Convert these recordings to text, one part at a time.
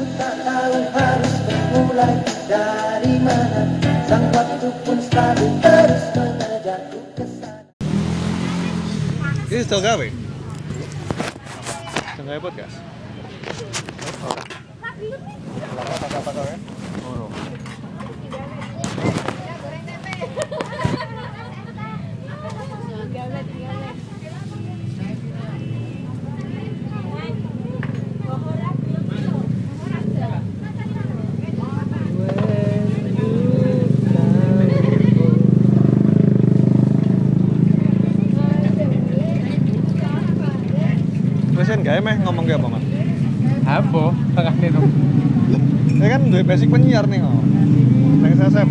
Ku tak tahu harus bermulai dari mana Sang waktu pun selalu terus mengejarku ke sana Ini sudah gawe? Sudah gawe podcast? Terus kan gawe meh ngomong ke apa man? Apa? Tengah nih dong. Ya kan duwe basic penyiar nih kok. Neng saya.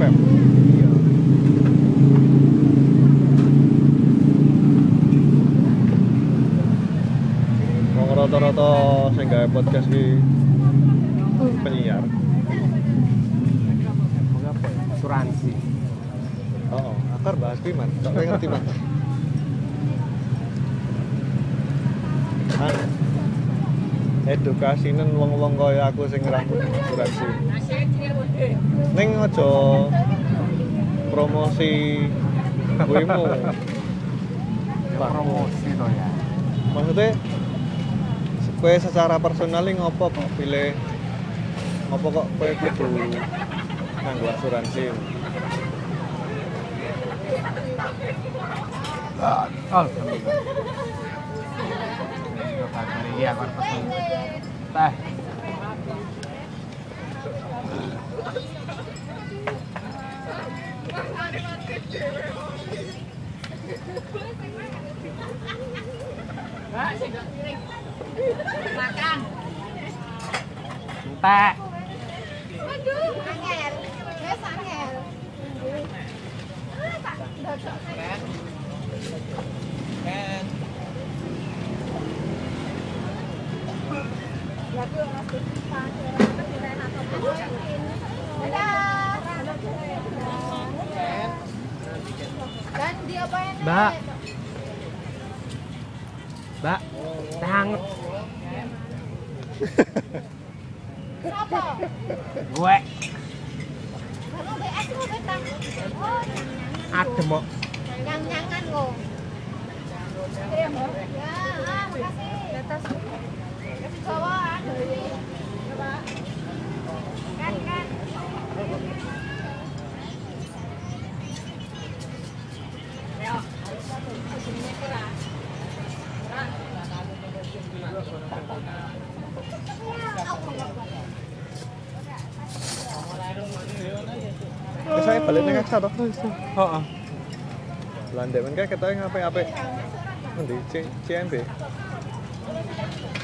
Wong rata-rata sing gawe podcast ki penyiar. Ya? Asuransi. Oh, akar bahas kuwi man. Kok kowe ngerti man? Man. Edukasinen wong-wong kaya aku sing rambut asuransi. Ning aja promosi kuwimu. Promosi to ya. Maksudnya kowe secara personal ngopo kok pilih ngopo kok kowe kudu nganggo asuransi? Oh, Iya, kan pesen. Teh. Makan. Teh. Waduh, angel. Wes angel. Ah, tak dodok. Ya, tuh, Mas Tika. Dadah. Dan diapain? Mbak. Mbak, teh hangat. Gue adem kok. nyang-nyangan Mbak. Ya, makasih. Atas. Kasih bawaan. Coba. Kan, kan. Balik ning Aksa to. Heeh. Landek men kae ketoke ngape-ape. Endi? C- CMB.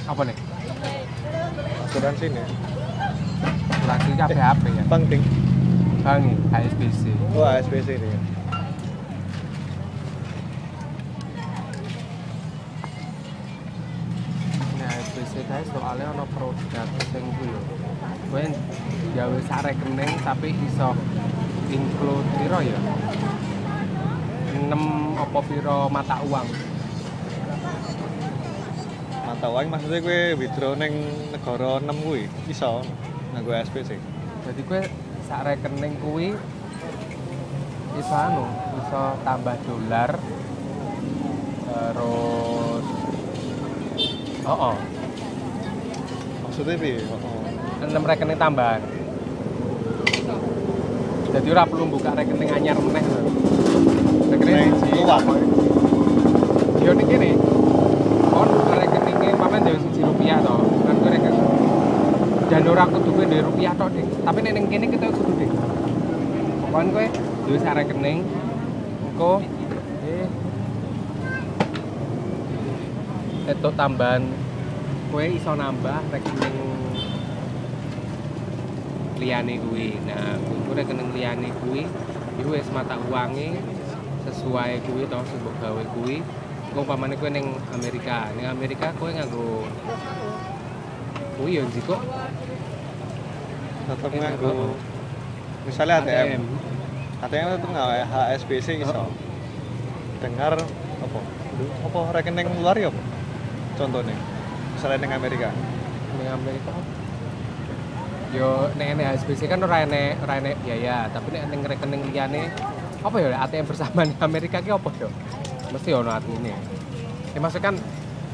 Apa nih? Asuransi nih. Asuransi kabeh HP ya. Penting. Bangi, HSBC. Wah, SPC ini. Nah, HSBC kae soalnya ana produk sing kuwi lho. Kowe gawe sak rekening tapi iso include piro ya? 6 apa piro mata uang. Mata uang maksudnya gue withdraw ning negara 6 kuwi iso nganggo SPC. Jadi kowe sak rekening kuwi iso anu, iso tambah dolar terus Oh, oh. Maksudnya piye? Oh. 6 rekening tambahan. Jadi ora perlu buka rekening anyar meneh. Rekening Ning siji. luar. Yo ning kene. Kon rekeningnya pamen dhewe siji rupiah to. Kan kowe rekening dan ora kudu kowe duwe rupiah tok, Dik. Tapi nek ning kene kita kudu Dik. Pokoknya kowe duwe sak rekening engko eh itu tambahan kowe iso nambah rekening liyane kuwi. Nah, kuwi rekening liyane kuwi iku wis mata uange sesuai kuwi to sing gawe kuwi. Engko umpamane kowe ning Amerika, ning Amerika kowe nganggo kuwi ya jiko Tetep nganggo misalnya ATM. ATM tetep nggak HSBC iso. Dengar apa? Apa rekening luar ya apa? Contohnya. Misalnya ning Amerika. ning Amerika Yo nek nek HSBC kan ora enek ora enek biaya, tapi nek ning rekening liyane apa ya ATM bersama di Amerika ki apa yo? Mesti ono atine. Ya maksudnya kan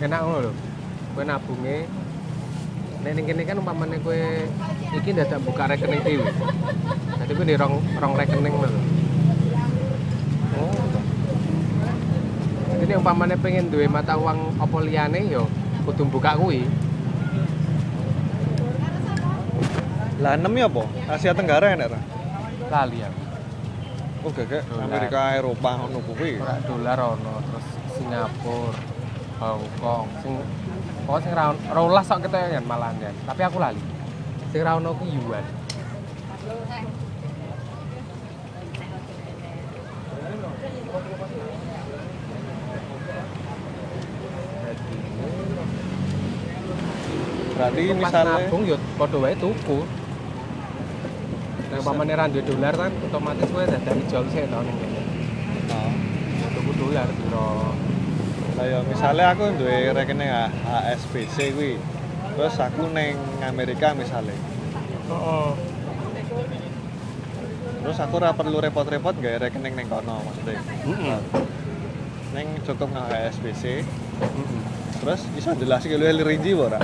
enak ngono lho. Kowe nabunge nek ning kene kan umpamane kowe iki dadak buka rekening dhewe. Jadi kowe di rong rong rekening lho. Oh. Jadi umpamane pengen duwe mata uang apa liyane yo kudu buka kuwi. Lah enam ya apa? Asia Tenggara enak ra? Lali ya. Oh gak. Amerika Eropa ngono kuwi. Ora dolar ono, terus Singapura, Hong Kong, sing pokoknya sing ra rolas sok keteyan malahan ya. Tapi aku lali. Sing ra ono ku yuan. Berarti misalnya nabung yo padha wae tuku. Nek umpamane ra duwe dolar kan otomatis kowe dadak ijol sik to ning kene. Nah, Ya tuku dolar piro. lah ya misalnya aku duwe rekening HSBC kuwi. Terus aku neng Amerika misalnya. Heeh. Terus aku ora perlu repot-repot gawe rekening neng kono maksudnya. Heeh. Neng cukup nang HSBC. Terus iso jelasin lu rinci ora?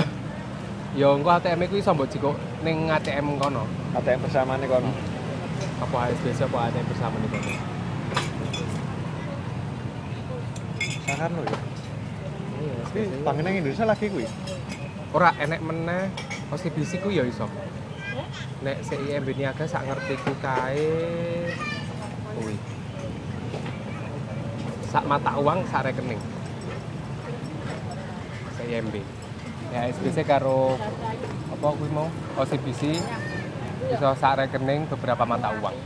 Ya engko ATM ku iso mbok jikok ning ATM kono. ATM bersama nih kono. Apa HSBC apa ATM bersama nih kono. Sangar lo ya. Tapi panganan Indonesia lagi kuwi. Ora enek meneh OCBC ku ya iso. Nek CIMB niaga sak ngerti ku kae kuwi. Sak mata uang sak rekening. CIMB. Ya SBC karo apa kuwi mau OCBC iso sak rekening beberapa mata uang.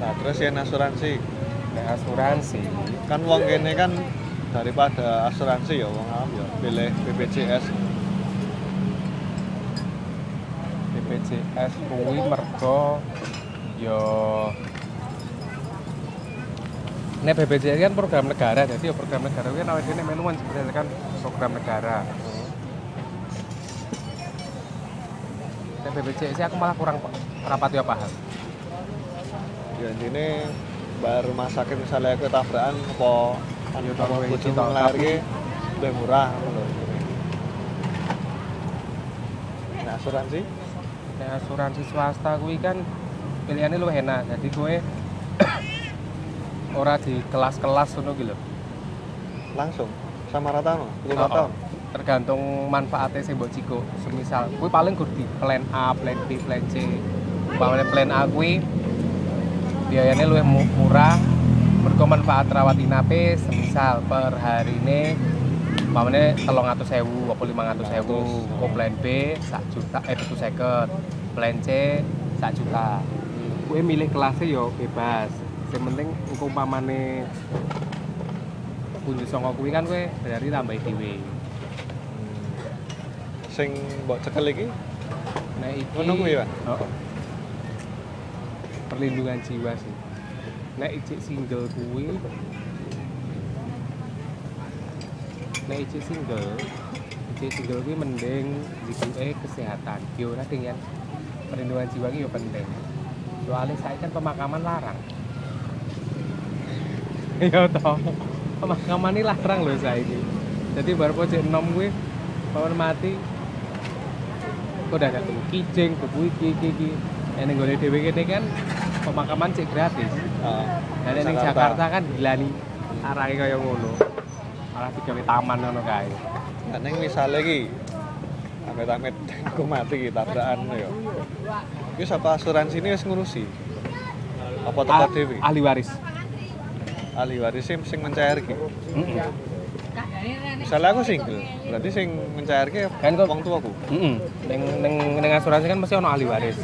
Nah, terus yang asuransi. Nek asuransi Kan wong kene kan daripada asuransi ya wong awam ya pilih BPJS. BPJS kuwi mergo yo Nek BPJS kan program negara, jadi ya program negara kan dhewe melu kan sebenarnya kan program negara. Nek BPJS aku malah kurang rapat ya paham. Ya intine bar rumah sakit misalnya aku tabrakan apa Ya, iki toh, melahirke lebih murah lho. Nah, asuransi? Nek asuransi swasta kuwi kan pilihannya luwih enak. Jadi kowe ora di kelas-kelas ngono lho. langsung? Sama rata no, 10 Oh, tahun. tergantung manfaatnya sing mbok ciko. Semisal kuwi paling kudu di plan A, plan B, plan C. Umpamane plan A kuwi biayanya mu- murah mergo manfaat rawat inape semisal per harine umpamane 300.000 apa 500.000 kok plan B sak juta eh 750 plan C sak juta kuwi milih kelasnya yo bebas yang penting engko umpamane kunjung songo kuwi kan kowe berarti tambah dhewe Sing mbok cekel iki Nek iki Ngono kuwi, Pak? Heeh. Perlindungan jiwa sih. Nek ijik single kuwi Nek ijik single ijik single kuwi mending eh kesehatan. Yo ora ding ya. Perlindungan jiwa ki yo penting. Soalnya saya kan pemakaman larang. Iya toh. Pemakaman ini larang loh saya ini. Jadi baru pojok enom gue, paman mati, kok udah gak tuku kijing, tuku iki iki iki. Yang ning gone dhewe kene kan pemakaman cek gratis. Heeh. Nah, ning Jakarta kan gila nih arahe kaya ngono. Malah digawe taman ngono kae. Nah, neng misalnya ki amit-amit aku mati ki tabrakan ya. Iki sapa asuransi ini wis ngurusi. Apa Ah- dhewe? Ahli waris. Ahli waris sing sing mencairke. Heeh. Misalnya aku single, berarti sing mencairke Kan wong tuaku. Heeh. Ning ning ning asuransi kan mesti ono ahli waris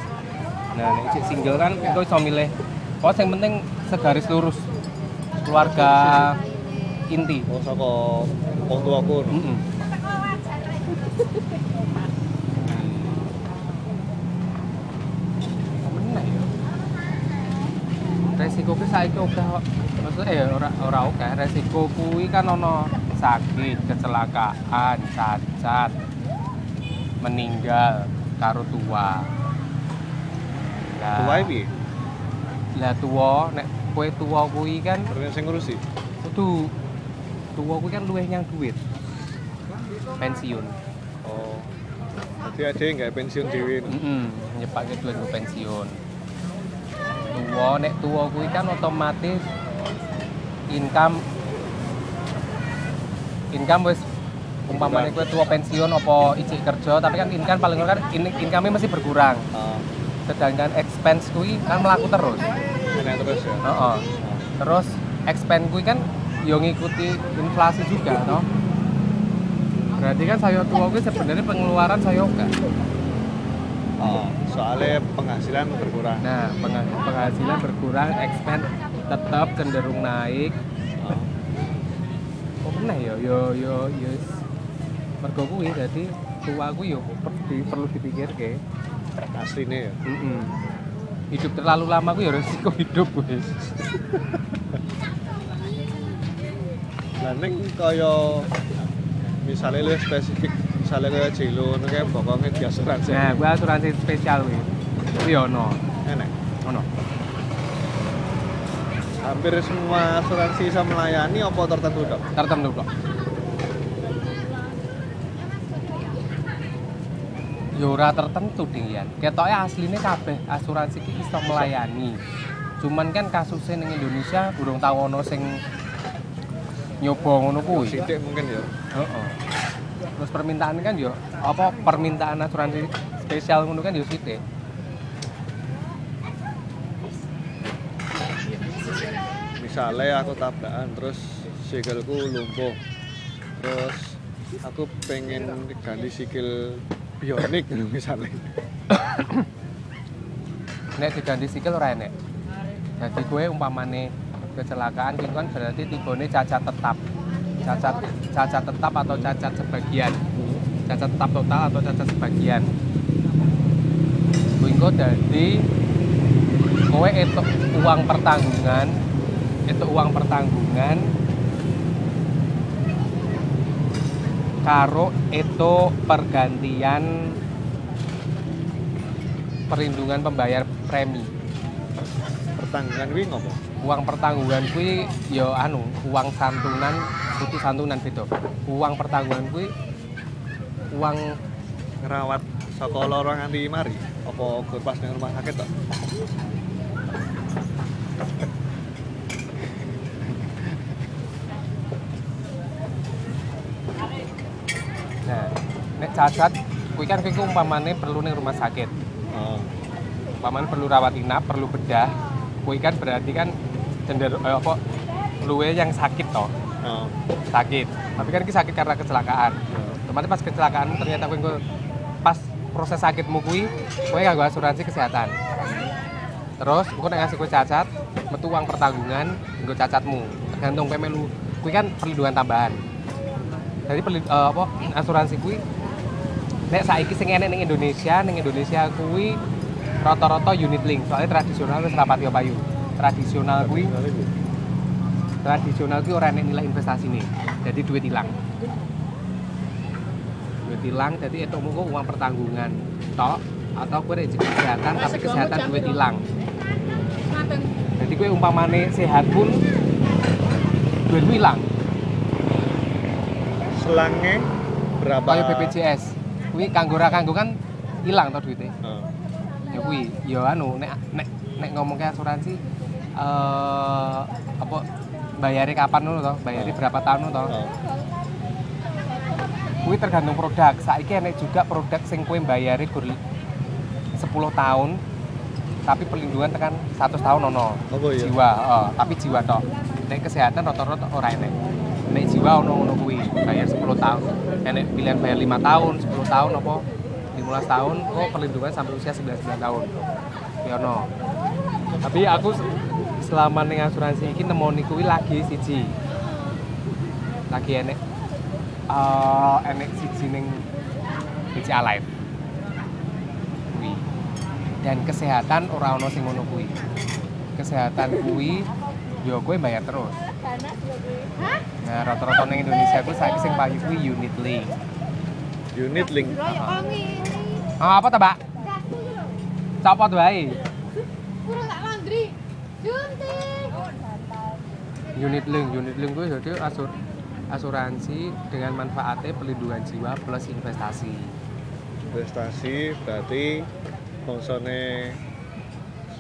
nah ini single kan itu bisa milih? Oh, Pokoknya yang penting segaris lurus. Keluarga inti. Oh kok wong tuaku mm -mm. resiko ku itu oke maksudnya ya eh orang orang oke resiko kuwi kan ono sakit kecelakaan cacat meninggal karo tua. Lah, Tuwae piye? Lah tua nek kowe tua kuwi kan Berarti sing ngurusi. kudu tua kuwi kan luwih nyang duit. Pensiun. Oh. Jadi ada yang nggak pensiun dewi. Heeh, nyepake duit nggo pensiun. Tua nek tua kuwi kan otomatis income income wis umpamane kowe tua pensiun apa ijik kerja tapi kan income paling ora kan in- income masih berkurang. Ah, Sedangkan expense kuwi kan melaku terus. enak terus ya. Heeh. Terus expense kuwi kan yo ngikuti inflasi juga toh. Berarti kan saya tua kuwi sebenarnya pengeluaran saya enggak. Oh, soalnya penghasilan berkurang. Nah, peng- penghasilan berkurang, expense tetap cenderung naik. Oh. Kok pernah ya? Yo yo yo mergo kuwi dadi tua kuwi yo perlu dipikirke. Aslinya ya. Heeh. Hidup terlalu lama kuwi ya resiko hidup wis. Lah ning kaya misalnya lu spesifik misalnya Jilo itu kayak pokoknya di asuransi Nah, kuwi asuransi spesial kuwi. Kuwi ono, enak ono. hampir semua asuransi bisa melayani apa tertentu dok Tertentu kok. Yo ora tertentu Dian. Ketoke asline kabeh asuransi iki iso melayani. Cuman kan kasusnya ning Indonesia burung tau ono sing nyoba ngono kuwi. sidik mungkin ya Heeh. Terus permintaan kan yo apa permintaan asuransi spesial ngono kan yo sithik. misalnya aku tabrakan terus sikilku lumpuh terus aku pengen ganti sikil bionik misalnya Nek diganti sikil ora enek. Jadi gue umpamane kecelakaan itu kan berarti tibone cacat tetap. Cacat cacat tetap atau cacat sebagian. Cacat tetap total atau cacat sebagian. Kuwi engko dadi kowe entuk uang pertanggungan, entuk uang pertanggungan karo itu pergantian perlindungan pembayar premi. pertanggungan wing ngomong uang pertanggungan kuwi ya anu uang santunan itu santunan beda. Uang pertanggungan kuwi uang ngerawat sekolah orang nganti mari? Apa gue pas nang rumah sakit tok nah nek cacat kuwi kan kuwi ku umpamane perlu ning rumah sakit. Oh. umpamane perlu rawat inap perlu bedah kuwi kan berarti kan cenderung eh, apa luwe yang sakit toh Oh. sakit. Tapi kan ini sakit karena kecelakaan. Otomatis pas kecelakaan ternyata engko pas proses sakitmu kuwi kowe gak asuransi kesehatan. Terus engko nek ngasih kowe cacat metu uang pertanggungan nggo cacatmu. Tergantung kowe melu. Kuwi kan perlindungan tambahan. Jadi perli, eh, apa asuransi kuwi nek saiki sing enek ning Indonesia ning Indonesia kuwi rata-rata unit link. Soalnya tradisional wis rapati payu tradisional kuwi tradisional kuwi ora enek nilai investasi nih jadi duit hilang duit hilang jadi etukmu kok uang pertanggungan. Tok atau kue rezeki kesehatan tapi kesehatan duit hilang jadi kue umpamane sehat pun duitmu hilang selangnya berapa? Kayak BPJS kuwi kanggo ra kanggo kan hilang toh duitnya Oh. ya kuwi ya anu nek nek nek ngomong ke asuransi eh apa bayarnya kapan dulu toh bayarnya berapa tahun dulu toh Oh. kuwi tergantung produk. Saiki enek juga produk sing kuwi bayare gur 10 tahun tapi perlindungan tekan 100 tahun ono. Apa ya jiwa oh, tapi jiwa tok. Nek kesehatan rata-rata ora enek. Nek jiwa ono ono kuwi bayar 10 tahun. Enek pilihan bayar 5 tahun 10 tahun apa? 15 tahun kok perlindungan sampai usia 99 tahun. Ya ono tapi aku se- selama ning asuransi iki nemoni kuwi lagi siji. Lagi enek eh enek siji ning BC Alive. Dan kesehatan ora ono sing ngono kuwi. Kesehatan kuwi yo kowe bayar terus. Nah, rata-rata ning Indonesia kuwi saiki sing payu kuwi unit link. Unit link. Ngene. Ah, apa ta, Mbak? Copot wae. Kurang tak laundry. Junti. Unit link, unit link kuwi jadi asur asuransi dengan manfaatnya pelindungan jiwa plus investasi. Investasi berarti bangsane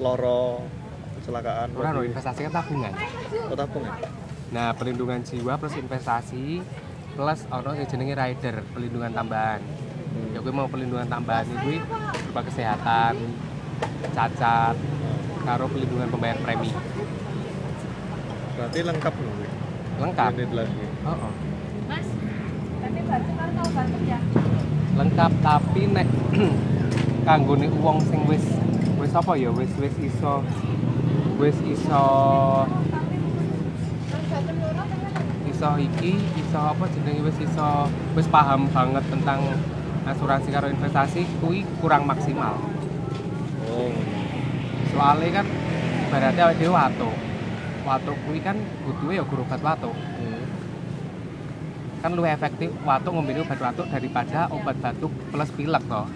loro kecelakaan Ora lho, mobil. investasi kan tabungan. Oh, tabung ya? Nah, pelindungan jiwa plus investasi plus ono sing jenenge rider, pelindungan tambahan. Hmm. Ya gue mau pelindungan tambahan itu berupa kesehatan, cacat, karo pelindungan pembayar premi. Berarti lengkap nih. Lengkap. Lagi. Oh, oh. Mas. Tapi batuk kan tahu batuk ya. Lengkap tapi nek kanggone wong sing wis wis apa ya wis wis iso wis iso iso iki iso apa jenenge wis iso wis paham banget tentang asuransi karo investasi kuwi kurang maksimal. Oh. Soalnya kan ibaratnya awake dhewe watuk. Watuk kuwi kan butuhe ya guru obat watuk. Hmm. Kan lebih efektif watuk ngombe obat watuk daripada obat batuk plus pilek toh.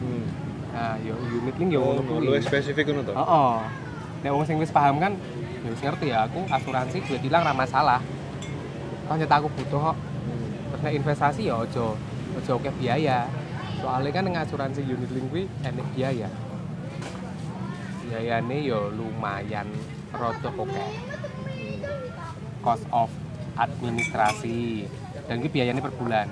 Hmm. Nah, yo unit link yo Oh, ngono kuwi. lu spesifik ngono to? Heeh. Nek wong sing wis paham kan ya wis ngerti ya aku asuransi duit hilang ra masalah. Toh nyata aku butuh kok. Terus nek investasi ya ojo ojo oke biaya. Soalnya kan ning asuransi unit link kuwi enek biaya. Biayane yo lumayan rada oke. Cost of administrasi dan ini biayanya per bulan.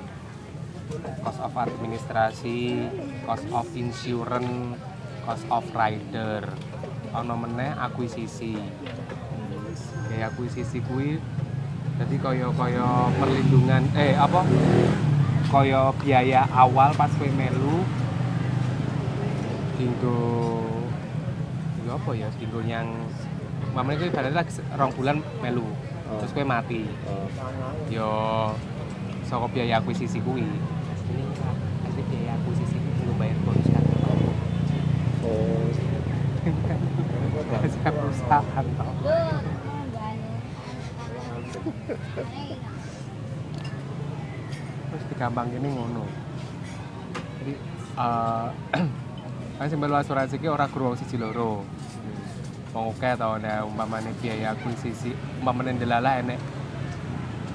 Cost of administrasi, cost of insurance, cost of rider, ono meneh akuisisi. Kayak akuisisi kuwi jadi kaya kaya perlindungan eh apa kaya biaya awal pas kowe melu dinggo dinggo apa ya dinggo yang mamane kowe ibaratnya lagi rong bulan melu Oh. terus kowe mati Oh. yo saka biaya akuisisi kuwi ini asli biaya akuisisi kuwi dinggo bayar bonus kan Oh. Saya perusahaan. Loh, terus digampang gini ngono jadi eh kan melu asuransi ki ora guru wong siji loro wong oke to nek umpamane biaya akuisisi umpamane delala enek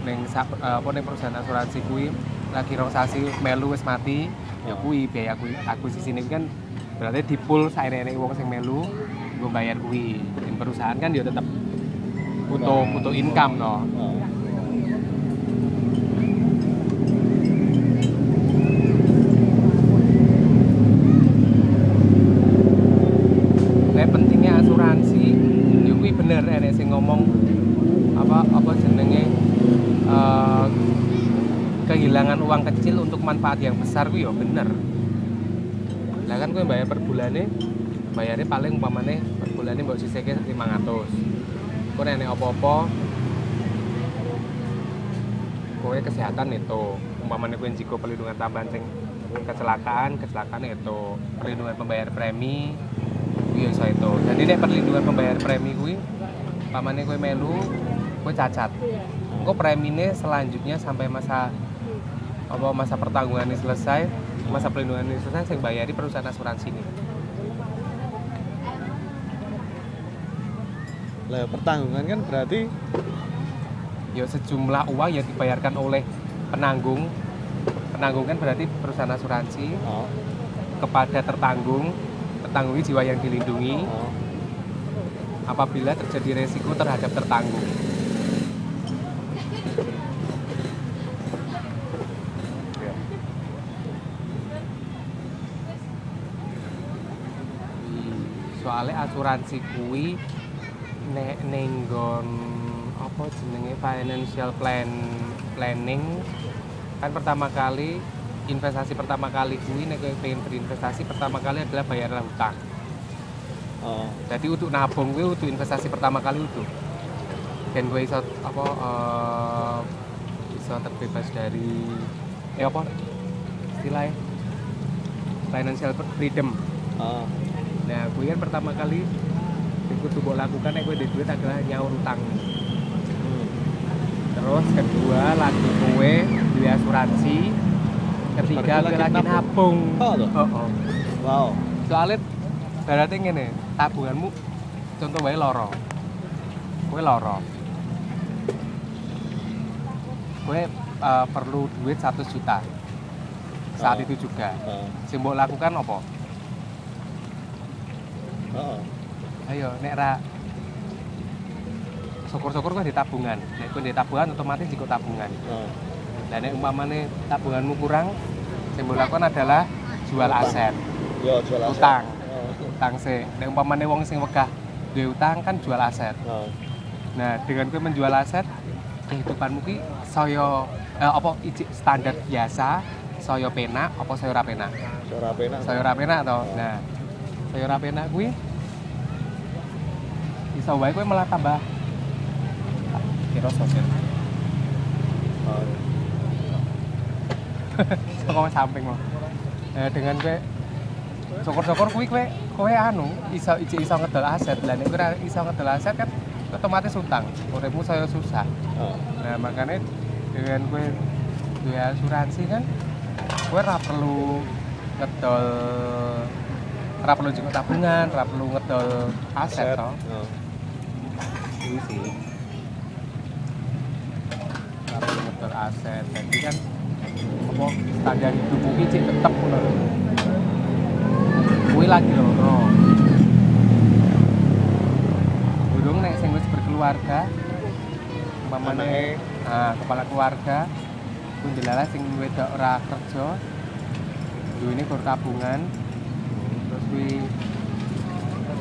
ning eh, apa ning perusahaan asuransi kuwi lagi rong sasi melu wis mati ya kuwi biaya aku akuisisi ini kan berarti dipul saene-ene wong sing melu gue bayar kuwi Ning perusahaan kan dia tetap butuh butuh income no. Nek pentingnya asuransi, ya kuwi bener enek sing ngomong apa apa jenenge eh, kehilangan uang kecil untuk manfaat yang besar kuwi ya bener. Lah kan kowe bayar per bulane, bayarnya paling umpamane per bulane mbok sisihke 500. Kowe nek apa-apa kowe kesehatan itu. Umpamane kowe jiko perlindungan tambahan sing kecelakaan kecelakaan itu. Perlindungan pembayar premi kuwi iso itu. Jadi nek perlindungan pembayar premi kuwi umpamane kowe melu kowe cacat. Engko premine selanjutnya sampai masa apa masa pertanggungan ini selesai masa perlindungan ini selesai sing bayari perusahaan asuransi ini. Lah pertanggungan kan berarti ya sejumlah uang yang dibayarkan oleh penanggung. Penanggung kan berarti perusahaan asuransi. Oh, kepada tertanggung tertanggungnya jiwa yang dilindungi. Oh. apabila terjadi resiko terhadap tertanggung soalnya asuransi kuwi nek nenggon apa jenenge financial plan planning. Kan pertama kali investasi pertama kali kuwi nek pengen berinvestasi pertama kali adalah bayarlah hutang. Oh. jadi untuk nabung gue untuk investasi pertama kali itu dan gue iso apa eh, iso terbebas dari eh apa istilahnya? Financial freedom. Oh. Nah gue kan pertama kali kudu mbok lakukan nek kowe duwe duit adalah nyaur utang Hmm. terus kedua lagi kowe duwe asuransi ketiga kowe lagi nabung. Oh, oh, oh. Wow. soalnya berarti ngene tabunganmu contoh wae loro kowe loro kowe eh, perlu duit 1 juta saat Oh. itu juga Heeh. sing mbok lakukan apa Ayo nek ra syukur-syukur kowe di tabungan nek kowe di tabungan otomatis ikut tabungan Heeh. dan nek umpamane tabunganmu kurang sing mbok lakukan adalah jual Utang. aset Yo jual aset. Utang. Utang sih nek umpamane wong sing wegah duwe utang kan jual aset. Nah, dengan kowe menjual aset, kehidupanmu ki saya eh, apa standar biasa, saya penak apa saya ora penak? Suara penak. Saya ora penak to. Nah, saya ora penak kuwi iso wae kowe malah tambah kira sosial. Oh, Saka samping mau. Nah, dengan kowe syukur-syukur kuwi kowe kowe anu iso ijik iso ngedol aset. Lah kowe ora iso ngedol aset kan otomatis utang. Uripmu saya susah. Heeh. Nah makanya dengan gue gue asuransi kan gue ora perlu ngedol ora perlu juga tabungan, ora perlu ngedol aset toh. Heeh. Ini sih. Ora perlu ngedol aset. Jadi kan apa standar hidup mungkin sih tetep ngono lho. Kuwi lagi loro. Burung nek sing wis berkeluarga umpamane Anake Nah, kepala keluarga pun jelas sing wedok ora kerja. Duwe ini kur tabungan. Kuwi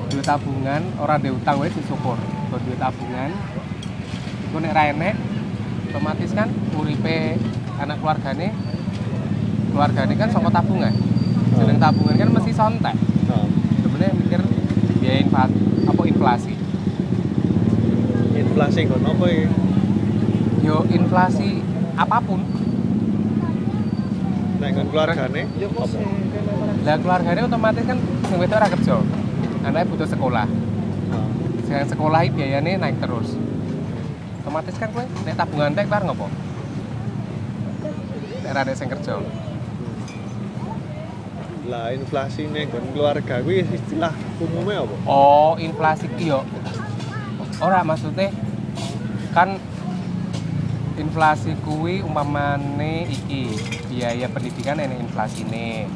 duwe tabungan, ora ndek utang wae disyukur. Kur duwe tabungan. Iku nek ra enek otomatis kan uripe anak keluargane keluargane kan saka tabungan. Jeneng tabungan kan mesti sontek. Heeh. Sebenarnya mikir biaya inflasi apa inflasi. Inflasi kok nopo iki? Yo inflasi apa pun Nek nggon keluargane apa? Lah keluarganya otomatis kan sing wedok ora kerja. Anaknya butuh sekolah. Heeh. Sing sekolah iki biayane naik terus. Otomatis kan kowe nek tabungan tek bar ngopo? Nek ora ada sing kerja. Lah inflasi ning nggon keluarga kuwi istilah umumnya apa? Oh, inflasi ki yo. Ora maksudnya kan inflasi kuwi umpamane iki biaya pendidikan ini inflasine.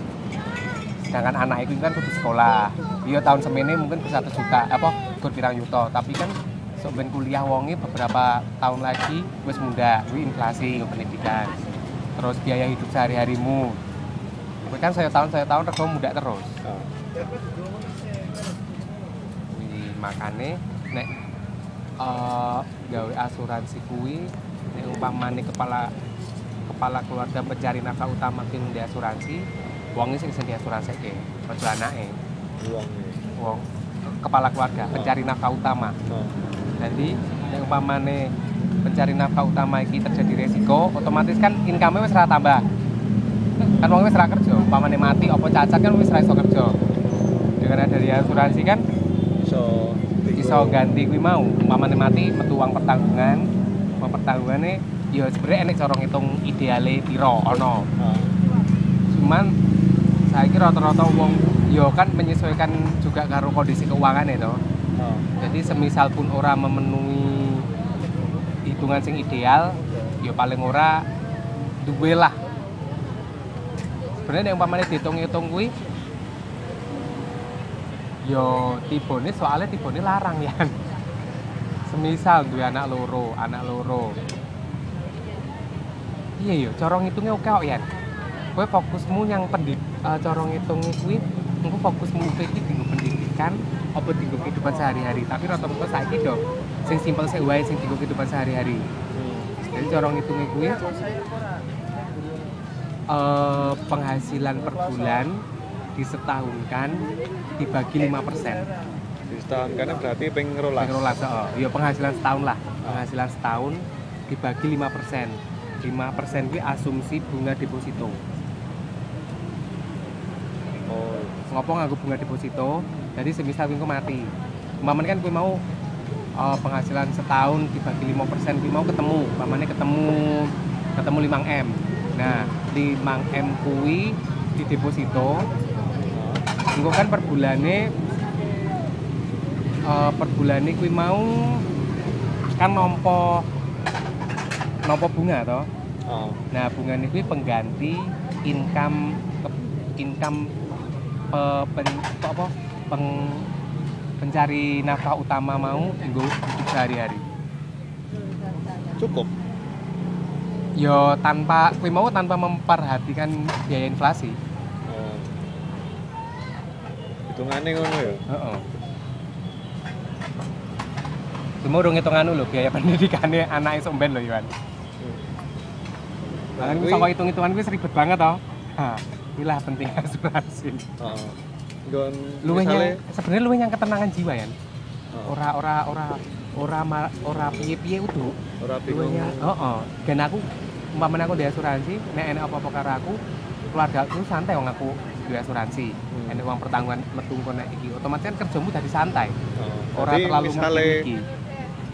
Sedangkan anak itu kan kudu sekolah. Iya tahun semene mungkin ke satu juta apa ke pirang yuto, tapi kan ben kuliah wonge beberapa tahun lagi wis muda, kuwi inflasi pendidikan. Terus biaya hidup sehari-harimu. Kuwi kan saya tahun saya tahun rego muda terus. Kuwi makane nek eh gawe asuransi nek umpamane kepala kepala keluarga pencari nafkah utama ki di asuransi wong sing sing diasuransi ojo anake. Uang wong kepala keluarga pencari nafkah utama. Jadi nek umpamane pencari nafkah utama iki terjadi resiko otomatis kan income wis tambah. Kan wong wis kerja umpamane mati apa cacat kan wis ora iso kerja. Dengan adanya asuransi kan Iso iso ganti kuwi mau umpamane mati metu uang pertanggungan uang pertanggungannya ya sebenarnya enek cara ngitung ideale piro ono Heeh. cuman saya kira rata-rata wong ya kan menyesuaikan juga karo kondisi keuangan itu Heeh. jadi semisal pun ora memenuhi hitungan sing ideal ya paling ora duwe lah sebenarnya yang umpamanya dihitung-hitung kuwi yo tibone soalnya tibone larang ya semisal duwe anak loro anak loro. Iya yo cara ngitungnya oke kok ya kowe fokusmu yang pendid uh, cara ngitungnya kuwi engko fokusmu iki dienggo pendidikan apa dienggo kehidupan sehari-hari? Tapi rata-rata saiki do sing simpel sik wae sing dienggo kehidupan sehari-hari. Hmm. jadi cara ngitungnya kuwi eh, penghasilan per bulan disetahunkan dibagi 5% Di setahun kan berarti ping rolas. Ping rolas, oh. Ya penghasilan setahun lah. Penghasilan setahun dibagi 5 persen. 5 persen itu asumsi bunga deposito. Oh. Ngopo nganggo bunga deposito? Jadi semisal engko mati. umpamanya kan gue mau eh, penghasilan setahun dibagi 5% gue mau ketemu umpamanya ketemu ketemu 5M nah 5M kui di deposito engko kan per bulane eh, per bulane kuwi mau kan nompo nompo bunga toh Oh. Nah, bunga ini kuwi pengganti income ke- income pe- pen- pe- apa peng, pencari nafkah utama mau nggo hidup sehari-hari. Cukup. Yo tanpa kuwi mau tanpa memperhatikan biaya inflasi. Oh. Hitungannya ngono ya. Heeh. Cuma udah ngitungan dulu biaya pendidikannya anak iso mben lho, Iwan. Nah, Nah, kuwi- sama hitung-hitungan gue ribet banget toh. Nah, inilah penting asuransi. Oh. Luwihnya misale sebenarnya luwih yang ketenangan jiwa ya. oh, Ora ora ora ora ma- ora piye-piye udah. ora bingung. Luwihnya, heeh. Dan aku umpamanya aku di asuransi, nek enek apa-apa karo aku, keluarga aku santai wong aku di asuransi. Hmm. Enek uang pertanggungan metu kono iki, otomatis kan kerjamu dadi santai. Oh. Ora terlalu mikir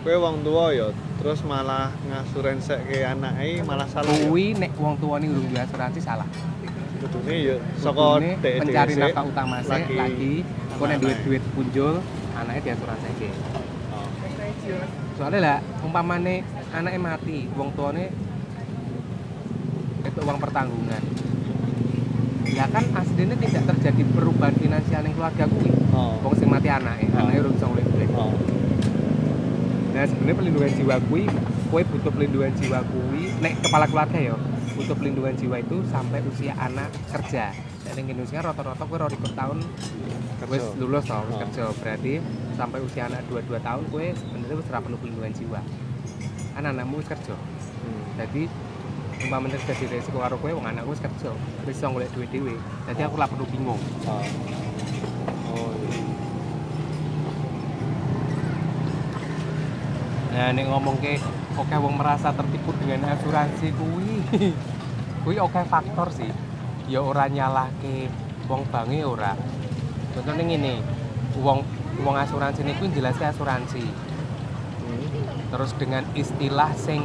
kowe wong tua ya terus malah ngasuransekake anake malah salah ya. Kuwi nek wong tuane urung di asuransi salah. Kudune ya saka pencari nafkah utama sih lagi lagi, kok nek duit-duit punjul, anaknya di asuransi aja. Oh. soalnya lah umpamane anaknya mati wong tuane itu uang pertanggungan ya kan aslinya tidak terjadi perubahan finansial yang keluarga kuwi Oh. wong sing mati anaknya Oh. anaknya urung bisa duit Oh. Nah sebenarnya pelindungan jiwa kuwi kuwi butuh pelindungan jiwa kuwi nek kepala keluarga ya butuh pelindungan jiwa itu sampai usia anak kerja dan yang Indonesia rata-rata kuwi rolikur tahun wis Kerja. lulus toh wis Oh. kerja berarti sampai usia anak 22 tahun kue sebenarnya wis perlu pelindungan jiwa anak-anakmu wis kerja Hmm. jadi umpamanya terjadi resiko karo kowe wong anakku wis kerja wis iso golek duit dhewe jadi aku lah perlu bingung Oh. Oh. iya. Nah nek ngomong ke oke wong merasa tertipu dengan asuransi kuwi kuwi oke faktor sih ya ora nyalahke wong bange ora contohnya ngene wong wong asuransi niku jelasnya asuransi terus dengan istilah sing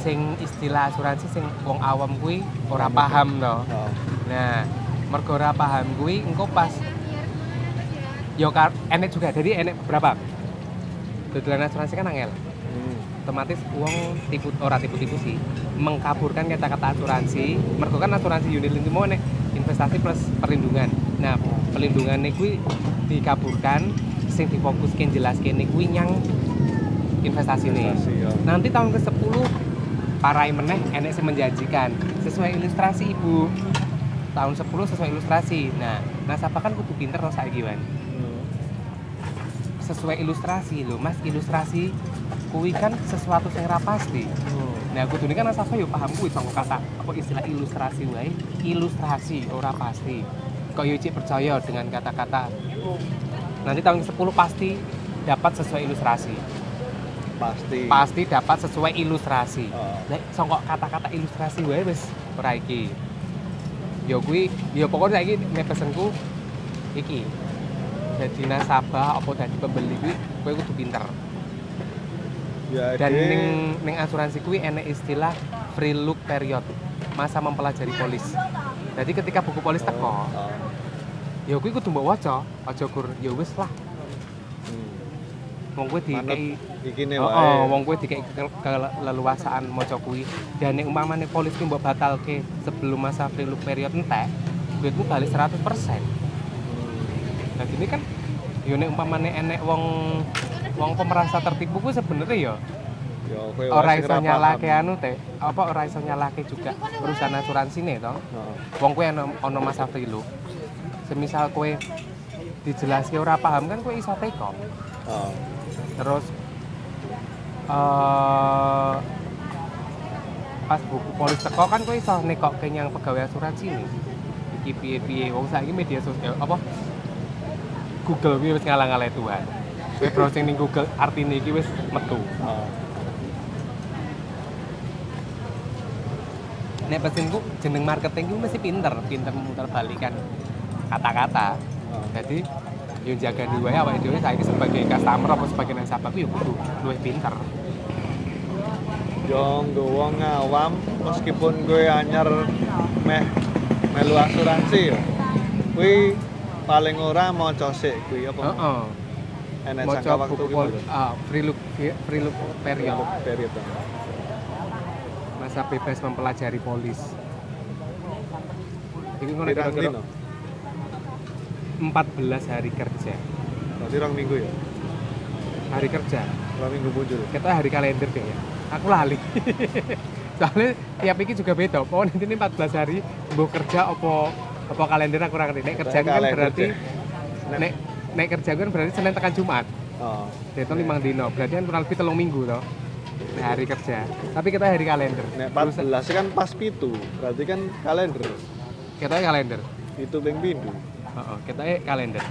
sing istilah asuransi sing wong awam kuwi ora paham to. Oh. Nah, mergo ora paham kuwi engko pas yo kar enek juga. Jadi enek beberapa. Dodolan asuransi kan angel. Hmm. Otomatis uang tipu ora tipu-tipu sih. Mengkaburkan kata-kata asuransi. Mergo kan asuransi unit link mau enek investasi plus perlindungan. Nah, perlindungan kuwi dikaburkan sing difokuskan jelas kene kuwi nyang investasi nih Investasi, ya. nanti tahun ke-10 parai meneh enek sing menjanjikan sesuai ilustrasi ibu tahun 10 sesuai ilustrasi nah nasabah kan kudu pinter no saiki Wan Hmm. Sesuai ilustrasi loh mas ilustrasi kuwi kan sesuatu yang ora pasti Oh. nah kudu kan nasabah yo paham kuwi sangko kata apa istilah ilustrasi wae ilustrasi ora pasti kok yo cik percaya dengan kata-kata nanti tahun ke-10 pasti dapat sesuai ilustrasi Pasti. pasti dapat sesuai ilustrasi Oh. Songkok kata-kata ilustrasi wae wis ora iki. Ya kuwi ya pokoknya nek pesenku iki. Jadi nasabah apa dadi pembeli kuwi kowe kudu pinter. Ya, Dan ning ning asuransi kuwi enek istilah free look period. Masa mempelajari polis. Jadi ketika buku polis teko, Oh. ya kuwi kudu mbok waca, aja gur ya wis lah. Hmm. Wong kuwi dikei Iki Oh, wae. oh, wong kuwi dikei ke- keleluasaan maca kuwi. Dan nek umpamane polis ki mbok batalke sebelum masa free look period entek, duitmu balik 100%. Nah, ini kan yo nek umpamane enek wong wong pemerasa tertipu kuwi sebenarnya ya Ya, ora iso paham. anu teh, apa ora iso nyalahke juga perusahaan asuransi nih toh. Oh. Wong kuwi ono ono masa. Semisal kowe dijelaske ora paham kan kowe iso teko. Oh. terus eh pas buku polis teko kan kowe iso nekok yang pegawai asuransi nih iki piye-piye wong saiki media sosial apa Google kuwi wis ngalang-alang Tuhan kowe browsing ning Google artine iki wis metu Oh. nek pesenku jeneng marketing ku mesti pinter pinter memutar balikan kata-kata jadi yo jaga di wae awake dhewe saiki sebagai customer apa sebagai nasabah ku yo kudu luwih pinter. Yo nggo wong awam meskipun gue anyar meh melu asuransi yo. Kuwi paling ora maca sik kuwi apa? Heeh. Enek Maca jangka waktu lho. ah, free look free look period. Period. Masa bebas mempelajari polis. Iki ngono kira-kira dino? 14 hari kerja. Berarti rong minggu ya. Hari kerja. Rong minggu muncul. Kita hari kalender deh ya. Aku lali. Soalnya tiap iki juga beda. Oh nanti ini 14 hari mbok kerja apa apa kalender aku ora ngerti. Nek kerja kan berarti Nek- nek kerja kan berarti Senin tekan Jumat. Oh. Itu limang dino. Berarti kan kurang lebih telung minggu toh. Nek hari kerja. Tapi kita hari kalender. Nek Terus 14 kan pas pitu. Berarti kan kalender. kita kalender. Itu ping pindu. Heeh, kita kalender.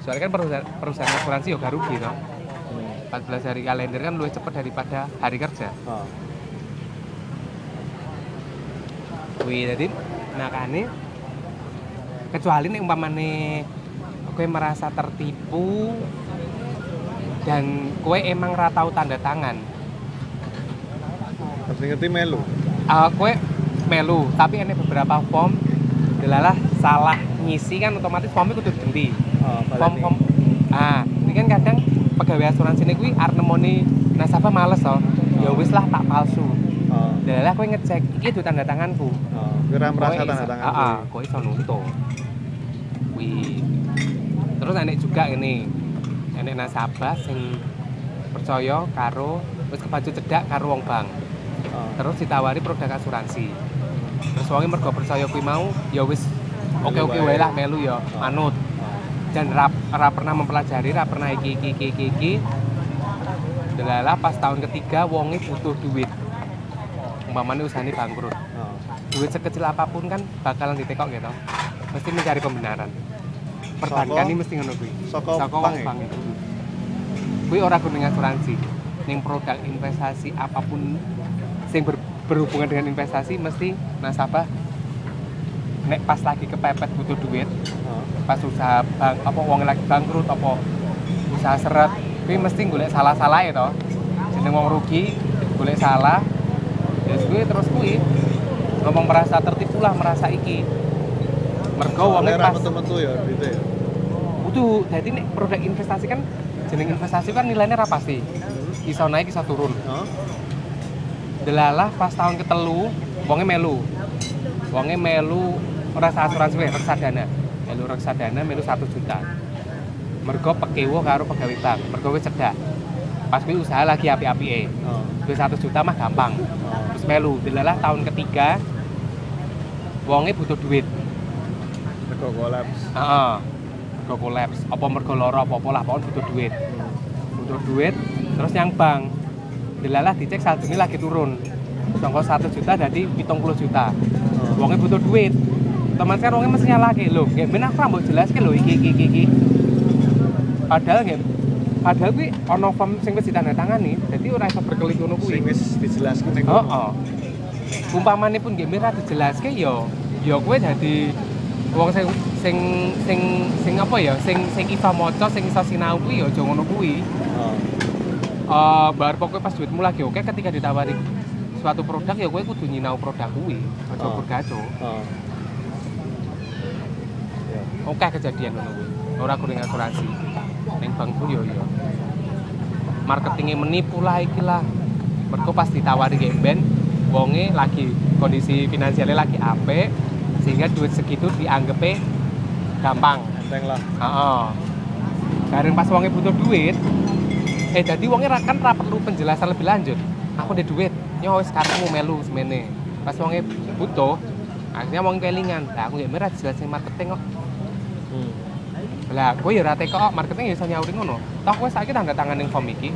Soalnya kan perusahaan, perusahaan asuransi juga rugi toh. 14 hari kalender kan lebih cepat daripada hari kerja. Oh. Wih, jadi makanya kecuali nih umpamane kowe merasa tertipu dan kowe emang ra tahu tanda tangan. Harus ngerti melu. Ah, kowe melu, tapi ada beberapa form delalah salah ngisi kan otomatis formnya kudu ganti. Oh, Form form ah, ini kan kadang pegawai asuransi ini kuwi arep nemoni nasabah males toh. Ya wis lah tak palsu. Oh. Kowe ngecek iki itu tanda tanganku. Oh. Kira merasa tanda tangan. Ah, ah, kowe iso nuntut. Wih. Terus enek juga ini. Enek nasabah sing percaya karo wis kebacu cedak karo wong bank. Oh. Terus ditawari produk asuransi. Terus wonge mergo percaya kuwi mau, ya wis oke-oke wae lah melu ya, manut. Dan ra, ra pernah mempelajari, ra pernah iki iki iki iki. iki. Delalah pas tahun ketiga wonge butuh duit. Umpamane usahane bangkrut Oh. Duit sekecil apa pun kan bakalan ditekok gitu. Mesti mencari pembenaran. Perbankan ini mesti ngono kuwi. saka bank ya? bank itu. Kuwi ora kudu ning asuransi. Ning produk investasi apa pun sing ber- berhubungan dengan investasi mesti nasabah. Nek pas lagi kepepet butuh duit pas usaha bank apa wong lagi bangkrut apa usaha seret kuwi mesti golek salah-salah ya jeneng wong rugi golek salah. Ya kuwi terus kuwi ngomong merasa tertipu lah merasa iki. Mergo wong Soalnya ra pas metu-metu ya gitu ya. butuh jadi nek produk investasi kan jeneng investasi kan nilainya ra pasti. Iso naik iso turun. Oh. delalah pas tahun ketelu wonge melu. Wonge melu rasa asuransi wae reksadana. Melu reksadana melu 1 juta. Mergo pekewo karo pegawai bank mergo wis cedak pas kuwi usaha lagi api-api Oh. wis 1 juta mah gampang. Oh. terus melu. Delalah tahun ketiga wonge butuh duit. Mergo kolaps. heeh. Mergo kolaps. Apa mergo loro apa-apa lah pokoknya butuh duit. Butuh duit terus yang bank delalah dicek saldonya lagi turun. Sangka 1 juta jadi 70 juta. Oh. wongnya butuh duit. Teman kan wongnya mesti nyalake lho nggak benar aku rambut jelas lho iki iki iki, iki. Padahal nggak padahal kuwi ono form sing wis ditandatangani jadi ora iso berkelit ngono kuwi. Sing wis dijelaskan ning oh, oh. Umpamane pun nggak mirah dijelaske yo yo kowe dadi wong sing sing sing sing apa ya sing sing iso maca sing iso sinau kuwi yo aja ngono kuwi. Eh bar pokoknya pas duitmu lagi oke ketika ditawari suatu produk ya kowe kudu nyinau produk kuwi aja Oh. bergaco Oh. Ya. oke kejadian ngono kuwi ora kuning asuransi ning bankku yo yo marketingnya menipu lah iki lah mergo pas ditawari kayak band wonge lagi kondisi finansialnya lagi apik sehingga duit segitu dianggapnya gampang Enteng lah. Heeh. Bareng pas wonge butuh duit, eh jadi wonge kan ra perlu penjelasan lebih lanjut. Aku ada duit, yo wis karepmu melu semene. Pas wonge butuh, akhirnya wong kelingan. Lah aku ya merah jelasin marketing kok. Hmm. Lah kowe ya teko kok marketing ya iso nyauri ngono. Toh kowe saiki tanda tangan ning form iki.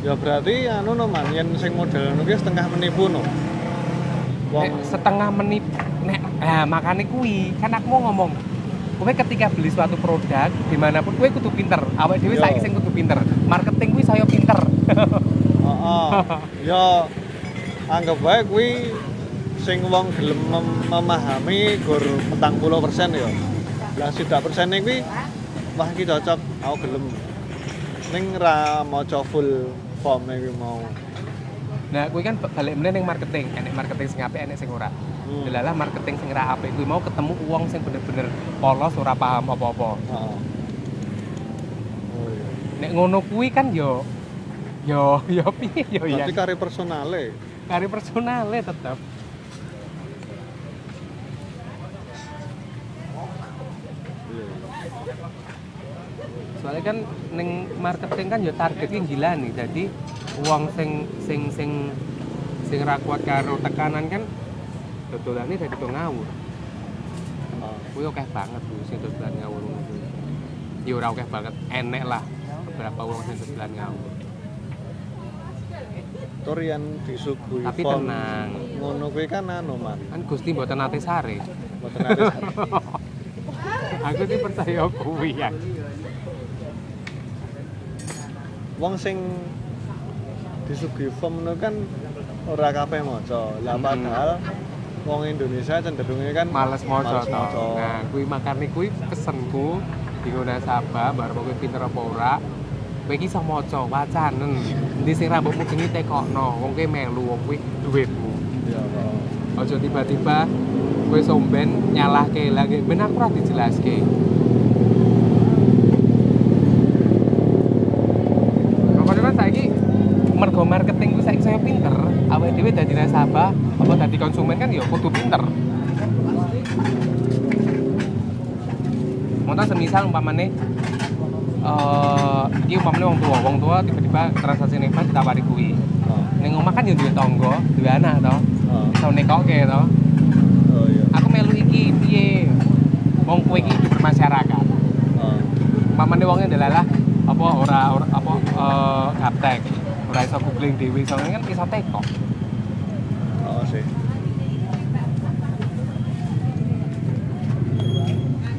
Ya berarti anu no man, yen sing model ki setengah menipu no. Wong Nek setengah menit nek nah makane kuwi kan aku mau ngomong kowe ketika beli suatu produk di mana pun kowe kudu pinter awake dhewe Yo. saiki sing kudu pinter marketing kuwi saya pinter Heeh. Ya anggap bae kuwi sing wong gelem mem- memahami gur 40% ya. Lah sidak persen kuwi wah iki cocok aku gelem ning ra maca full form iki mau Nah, kuwi kan balik meneh ning marketing, enek marketing sing apik, enek sing ora. Hmm. Delalah marketing sing ora apik kuwi mau ketemu uang sing bener-bener polos ora paham apa-apa. Heeh. Oh iya. Nek ngono kuwi kan yo yo yo piye yo ya. Berarti kari personale. Kari personale tetep. Iya. Soalnya kan ning marketing kan yo targetnya gila nih. Jadi uang sing sing sing sing ra kuat karo tekanan kan dodolane dadi do ngawur. Heeh. Kuwi akeh banget kuwi sing dodolan ngawur kuwi. Ya ora akeh banget, enek lah beberapa wong sing dodolan ngawur. Torian disuguhi Tapi tenang. ngono kuwi kan anu man Kan Gusti mboten nate sare. mboten ada Aku sih percaya kuwi ya. Wong sing disuguhi form ngono kan ora kabeh maca lah Hmm. padahal wong Indonesia cenderungnya kan Males maca males to. Nah, kuwi makane kuwi pesenku dinggo nasabah bar kowe pinter apa ora. Kowe iki iso maca wacanen. Endi sing rambutmu bengi tekokno, wong kowe melu, wong kuwi duitmu. ya Allah. Aja tiba-tiba kowe somben nyalahke lagi ben aku ora dijelaske. Pokoknya kan saiki mergo marketing ku saiki saya pinter, awake dhewe dadi nasabah, apa dadi konsumen kan ya kudu pinter. Montan semisal umpamane eh iki umpamane wong tua, wong tua tiba-tiba transaksi bank ditawari kuwi. Oh. Ning omah kan ya duwe tangga, duwe anak to. Oh. Iso nekoke to. Oh iya. Aku melu iki piye? Wong kowe iki bermasyarakat. Oh. Mamane wonge ndelalah apa ora ora apa eh gaptek. Ora iso googling dhewe, soalnya kan iso teko. Oh sih.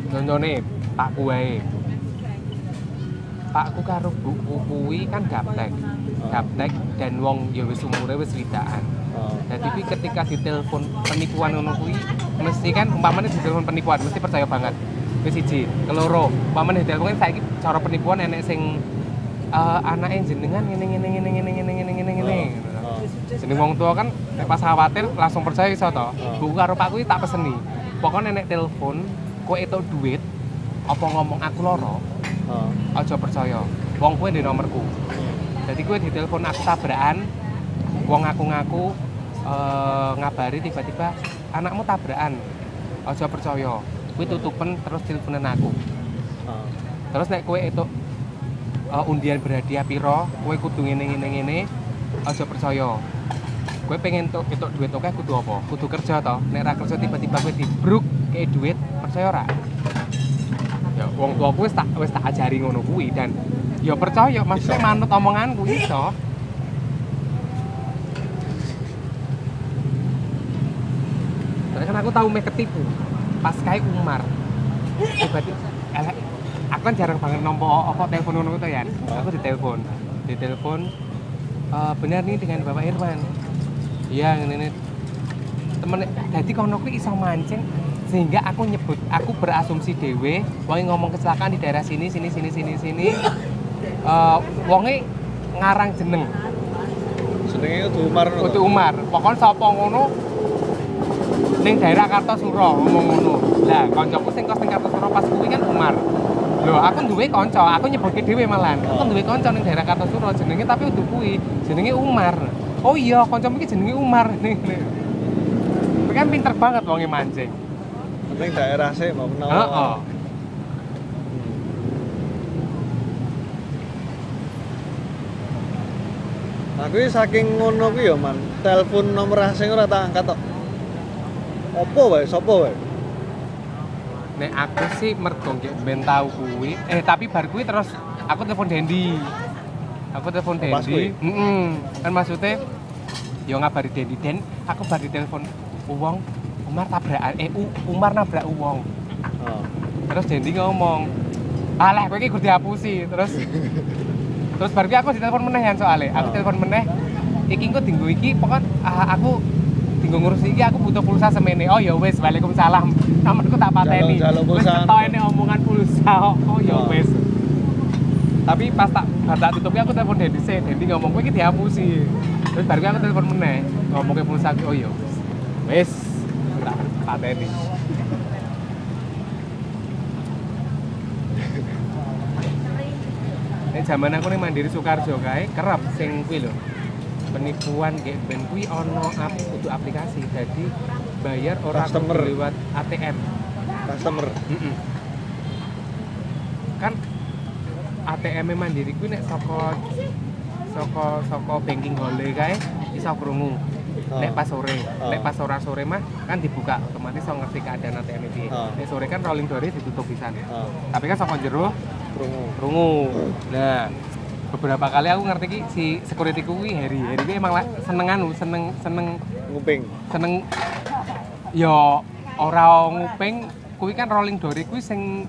Contohnya pakku wae. Pakku karo buku kuwi kan gaptek. Gaptek dan wong ya wis umure wis widaan. Oh. Jadi kuwi ketika ditelepon penipuan ngono kuwi mesti kan umpamane ditelepon penipuan mesti percaya banget. Wis siji, keloro, umpamane ditelepon kan saiki cara penipuan enek sing eh anake jenengan ngene ngene ngene ngene ngene ngene ngene ngene. Oh. Jeneng wong tua kan nek pas khawatir langsung percaya iso to. Oh. Buku karo Pak kuwi tak peseni. Pokoknya nek telepon kowe entuk duit apa ngomong aku loro, Oh. aja percaya. Wong kowe di nomorku. Jadi kowe ditelepon aku tabrakan, wong ngaku-ngaku eh, ngabari tiba-tiba anakmu tabrakan. Aja percaya. Kowe tutupen terus teleponan aku. Oh. Terus nek kowe itu uh, undian berhadiah piro, kowe kudu ngene ngene ngene, aja percaya. Kowe pengen tuk itu duit oke kudu apa? Kudu kerja to. Nek ra kerja tiba-tiba kowe dibruk kayak duit, percaya ora? Ya wong tua wis tak wis tak ajari ngono kuwi dan ya percaya maksudnya manut omonganku iso. Soalnya kan aku tahu meh ketipu pas kayak Umar tiba-tiba aku kan jarang banget nompo apa telepon ngono itu ya aku ditelepon ditelepon "Eh, benar nih dengan Bapak Irwan iya ini ini temen jadi kono kuwi iso mancing sehingga aku nyebut aku berasumsi dewe wonge ngomong kecelakaan di daerah sini sini sini sini sini Eh, wonge ngarang jeneng Jenenge kudu Umar. Kudu Umar. Pokoknya sapa ngono ning daerah Kartosuro ngomong ngono. Lah kancaku sing kos ning Kartosuro pas kuwi kan Umar. Lho, aku duwe kanca, aku nyebutke dhewe malan. Aku duwe kanca ning daerah Kartosuro jenenge tapi udah kuwi, jenenge Umar. Oh iya, kancamu iki jenenge Umar ning. Kuwi kan pinter banget wonge mancing. Penting daerah sih mau menawa. Heeh. Aku iki saking ngono kuwi ya, Man. Telepon nomor asing ora tak angkat tok. Apa wae? Sopo wae? Nek aku sih mergo ben tau kuwi. Eh tapi bar kuwi terus aku telepon Dendi. Aku telepon Dendi. kuwi? Heeh. Kan maksudnya yo ngabari Dendi Den, aku bar ditelepon uang Umar tabrakan eh U- Umar nabrak uang. Oh. Terus Dendi ngomong, "Alah, kowe iki kudu dihapusi." Terus terus bar aku ditelepon meneh yang soalnya. Aku Oh. telepon meneh. Iki engko dinggo iki pokok ah, aku tinggal ngurus iki aku butuh pulsa semene. Oh ya wis, Waalaikumsalam. Nomorku tak pateni. Pulsa. ketokne omongan pulsa. Oh, ya Oh. wis. Tapi pas tak bar tak tutupi aku telepon Dendi sih. Dendi ngomong kowe iki dihapusi. Terus baru aku telepon meneh. Ngomong ke pulsa aku, oh ya wis. Wis. Tak pateni. Nek zaman aku nih mandiri Soekarjo kae kerep sing kuwi lho. Penipuan kayak ben kuwi ono ap kudu aplikasi. Jadi bayar ora kudu Customer. lewat ATM. customer Mm-mm. Kan ATM mandiri kuwi nek saka saka saka banking hole kae iso krungu. Oh. Nek pas sore, Oh. nek pas ora sore mah kan dibuka otomatis iso ngerti keadaan ATM piye. Oh. Nek sore kan rolling door ditutup pisan. oh, Tapi kan saka jero krungu krungu. Nah, beberapa kali aku ngerti ki si security kuwi Harry. Harry kuwi emang seneng anu, seneng seneng nguping seneng yo ora nguping kuwi kan rolling door kuwi sing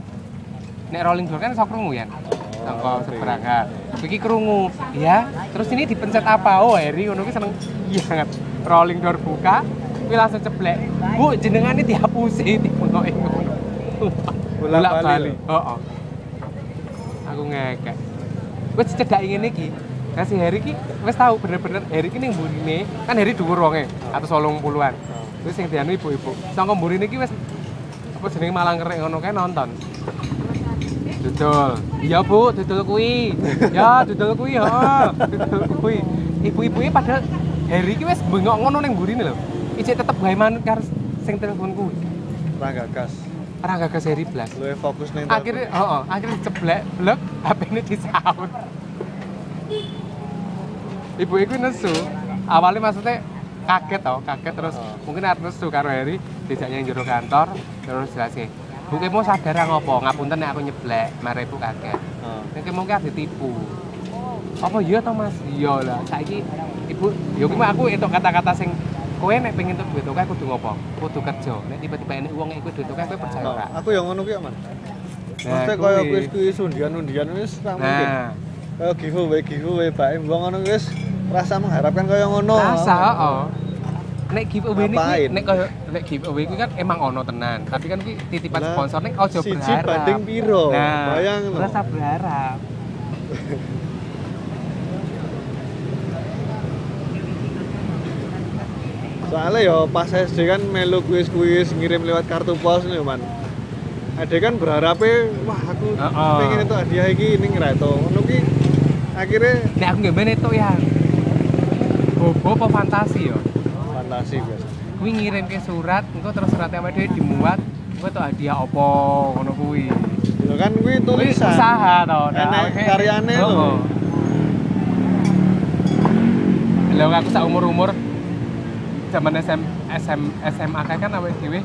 nek rolling door kan iso krungu ya. Oh, seberangan. Iki krungu, ya. Terus ini dipencet apa? Oh, Harry ngono kuwi seneng iya banget. Rolling door buka, kuwi langsung ceblek. Bu, jenengane dihapusi dimonoke ngono. Bolak-balik. Heeh. Aku ngekek. Wis cedhak ngene iki. Kasih Harry ki wis tahu bener-bener Harry ki ning mburine, kan Harry dhuwur wonge, atus 80-an. Wis sing dianu ibu-ibu. Sangka mburine iki wis apa jenenge malang kerek ngono kae nonton. Dudul. Iya, Bu, dudul kuwi. Ya, dudul kuwi, heeh. Dudul kuwi. Ibu-ibu padahal Harry ki wis bengok ngono ning mburine lho. Ijek tetep gawe manut karo sing telepon kuwi. ora gagas Ora gagas Harry blas. lu fokus ning akhirnya oh, oh akhirnya ceblek blek HP ini disaut. Ibu itu nesu. Awalnya maksudnya kaget tau kaget terus. Oh. mungkin arep nesu karo Heri dijaknya yang jero kantor terus jelasin. Bu kayak mau sadar ngopo ngapunten aku nyeblek mari ibu kaget. Oh. Kayak mungkin ditipu. Apa iya toh mas? Iya lah. Saiki ibu ya aku itu kata-kata sing kowe nek pengen tuh duit oke kudu ngopo kudu kerja nek tiba-tiba ini uang iku duit oke kowe percaya Oh, ora aku yang ngono kuwi man Nah, Maksudnya kaya kuis kuis undian-undian wis ra mungkin. nah Kaya giveaway giveaway bae mbok ngono wis rasa mengharapkan kaya ngono. Rasa, oh. Nek giveaway ini nek kaya nek giveaway kuwi kan emang ono tenan, tapi kan kuwi titipan sponsor nek ojo siji berharap. banding piro? Nah, Bayang lho. Rasa berharap. Soalnya ya pas SD kan melu kuis-kuis ngirim lewat kartu pos nih man. Ada kan berharapnya wah aku Heeh. pengen itu hadiah ning ra itu. Ngono ki akhirnya Nek aku nggak itu ya. Bobo apa fantasi yo? fantasi biasa. Kuwi ngirim ke surat, engko terus suratnya sama dia dimuat, engko tuh hadiah opo ngono kuwi. Ya kan kuwi Kuwi tulisan. usaha to. Enek awake- karyane lho. Lha aku sak umur-umur zaman SM, SM, SMA kan awake dhewe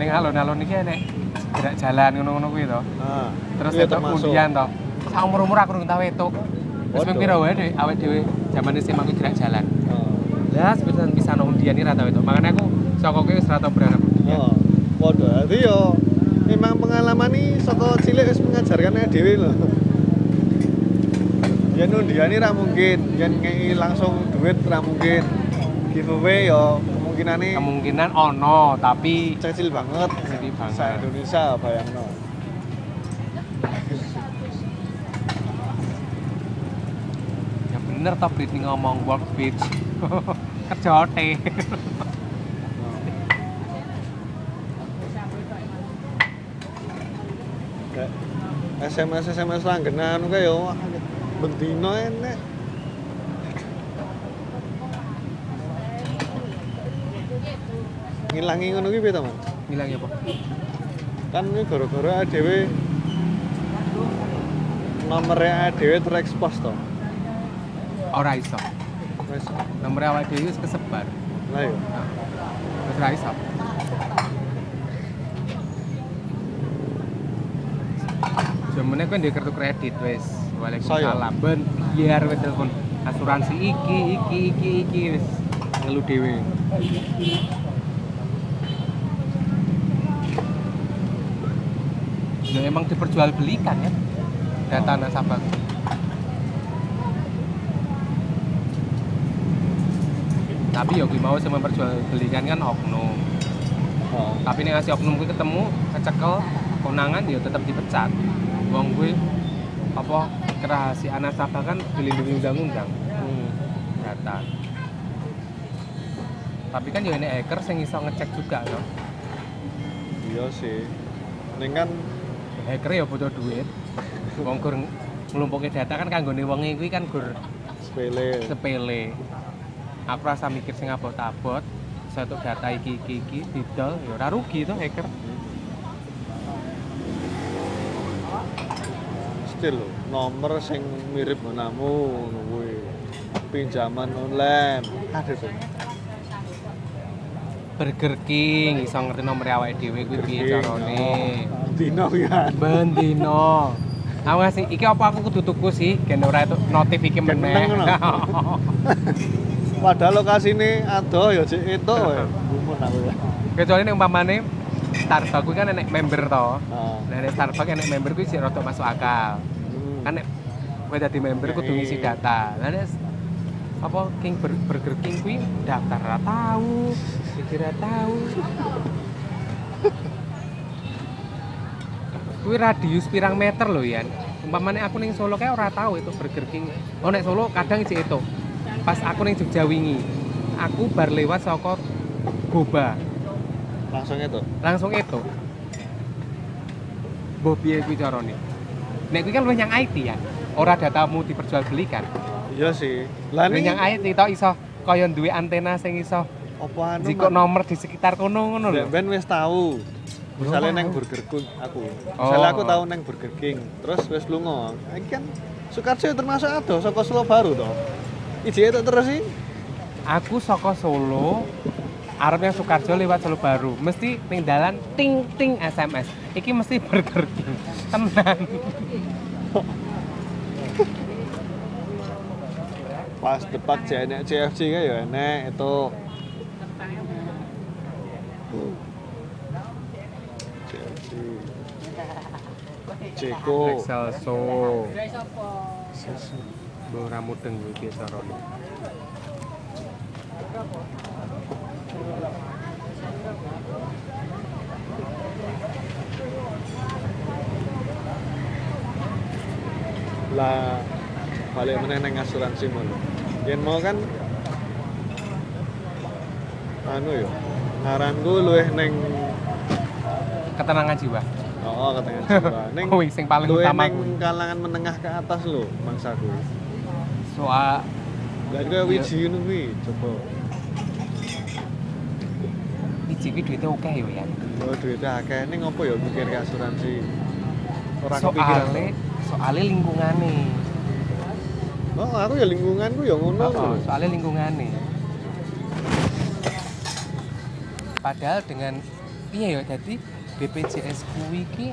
ning alon-alon iki enek gerak jalan ngono-ngono kuwi to. Nah, Terus iya itu termasuk. undian to. Sak umur-umur aku urung tau etuk. Wis Waduh. ping pira wae dhewe awake dhewe zaman SMA aku gerak jalan. Oh. Lah sepisan bisa undian iki ra tau etuk. Makane aku saka kowe wis ra tau berharap undian. Oh. Waduh, jadi yo memang pengalaman ini saka cilik wis mengajarkan dhewe lho. Yen undian ra mungkin, yen ngei langsung duit ra mungkin. Giveaway yo kemungkinane Kemungkinan ono, tapi kecil banget. Kecil banget. Sa Indonesia bayangno. ya bener toh Britney ngomong work bitch. Kerjote. Kayak SMS SMS langgenan kayak yo wah bendino enek. Ngilangi ngono ki piye to, Man? Bilang ya, Pak. kan ini gara-gara ADW nomornya ADW terekspos toh Ora iso. wes Nomor awak dhewe wis kesebar. lah yo Wis ra iso. Jamane kan di kartu kredit wis. Waalaikumsalam. Ben biar wis telepon asuransi iki iki iki iki wis ngelu dhewe. Ya emang diperjualbelikan ya data nasabah. tapi ya gue mau sing memperjualbelikan kan oknum Oh. tapi nih ngasih oknum gue ketemu kecekel konangan dia tetap dipecat wong gue apa kerahasiaan nasabah kan dilindungi undang-undang Hmm. data tapi kan ya ini hacker sing iso ngecek juga no Iya sih. Ning kan hacker ya butuh duit wong gur nglumpuke data kan kanggone wong kuwi kan gur sepele. sepele aku rasa mikir sing abot-abot satu data iki iki iki didol ya ora rugi tuh hacker Still nomor sing mirip menamu kuwi. Pinjaman online. Ada tuh. Burger King iso ngerti nomor awake dhewe kuwi piye carane Dino ya. bendino. Aku ngasih iki apa aku kudu tuku sih? Gen ora itu notif iki meneh. Padahal lokasine ado ya cek itu aku ya. kecuali nek umpamane Starbucks kuwi kan enek member to. Nah. nek Starbucks enek member kuwi sih rada masuk akal. Hmm. kan nek kowe dadi member kudu ngisi data. Lah nek apa King Bur- Burger King kuwi daftar ora tahu iki ora tahu kuwi radius pirang meter lho Yan umpamane aku ning Solo kayak ora tahu itu Burger King oh nek Solo kadang isi itu pas aku ning Jogja wingi aku bar lewat saka Boba Langsung itu. langsung itu Mbah piye kuwi carane nek kuwi kan luwih nyang IT ya ora datamu diperjualbelikan Iya sih. Lah ning nyang IT to iso kaya duwe antena sing iso apa anu? Man? nomor di sekitar kono ngono lho Ben wis tahu. Misalnya neng Burger King aku. Misalnya Oh. aku tahu neng Burger King, terus wis lunga. Iki kan Sukarjo termasuk ado saka Solo baru toh. Iji itu terus sih. aku saka Solo arep yang Sukarjo lewat Solo Baru mesti ning dalan ting ting SMS iki mesti Burger King tenan Pas depan JNE CFC kan ya enek itu. CFC. Ceko. Excelso Mbah ora mudeng piye carane lah balik meneh neng asuransi mono yen mau kan anu yo ngaranku luwih neng ketenangan jiwa oh katanya jiwa neng kuwi sing paling utama neng kalangan menengah ke atas lho mangsaku. Soal lah kaya wiji ngono kuwi coba. Iki kuwi duitnya oke yo ya oh duitnya akeh. Ning ngopo ya mikir ke asuransi? Ora kepikiran. soalnya soalnya lingkungane. Oh aku ya lingkunganku ya ngono Oh, lho. soalnya lingkungane. Padahal dengan iya ya jadi BPJS kuwi ki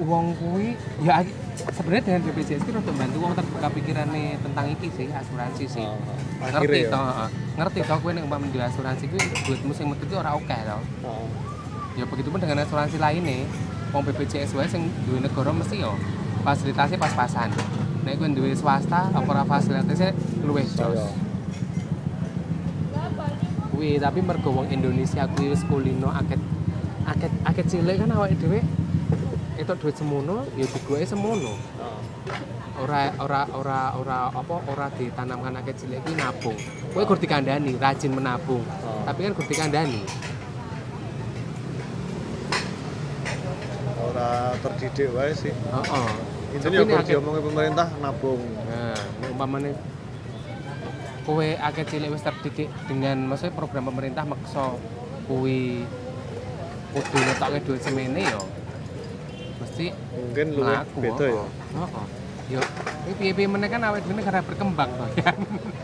uang kuwi ya sebenarnya dengan BPJS ki untuk bantu wong terbuka pikirannya tentang iki sih asuransi sih Oh, ngerti akhirnya ya toh heeh. ngerti toh nek umpama duwe asuransi kuwi duitmu sing metu ki ora oke toh oh. ya begitu pun dengan asuransi lainnya wong BPJS wae sing duwe negara mesti yo fasilitasnya pas-pasan nek kowe duwe swasta apa ora fasilitasnya luwih jos Saya. kuwi tapi mergo wong Indonesia kuwi wis kulino akeh akeh akeh cilik kan awake dhewe itu duit semono ya digoke semono. Oh. ora ora ora ora apa ora ditanamkan akeh cilik kuwi nabung. Kowe gur dikandani rajin menabung. Oh. tapi kan gur dikandani ora terdidik wae sih. Heeh. Intinya Tapi ya nek akeh- diomongin pemerintah nabung. Nah, umpamane kowe akeh cilik wis terdidik dengan maksudnya program pemerintah maksa kuwi kudu ngetokne duit semene ya mesti Mungkin lu mlaku beda ya. heeh yo iki piye-piye meneh kan awake dhewe negara berkembang to ya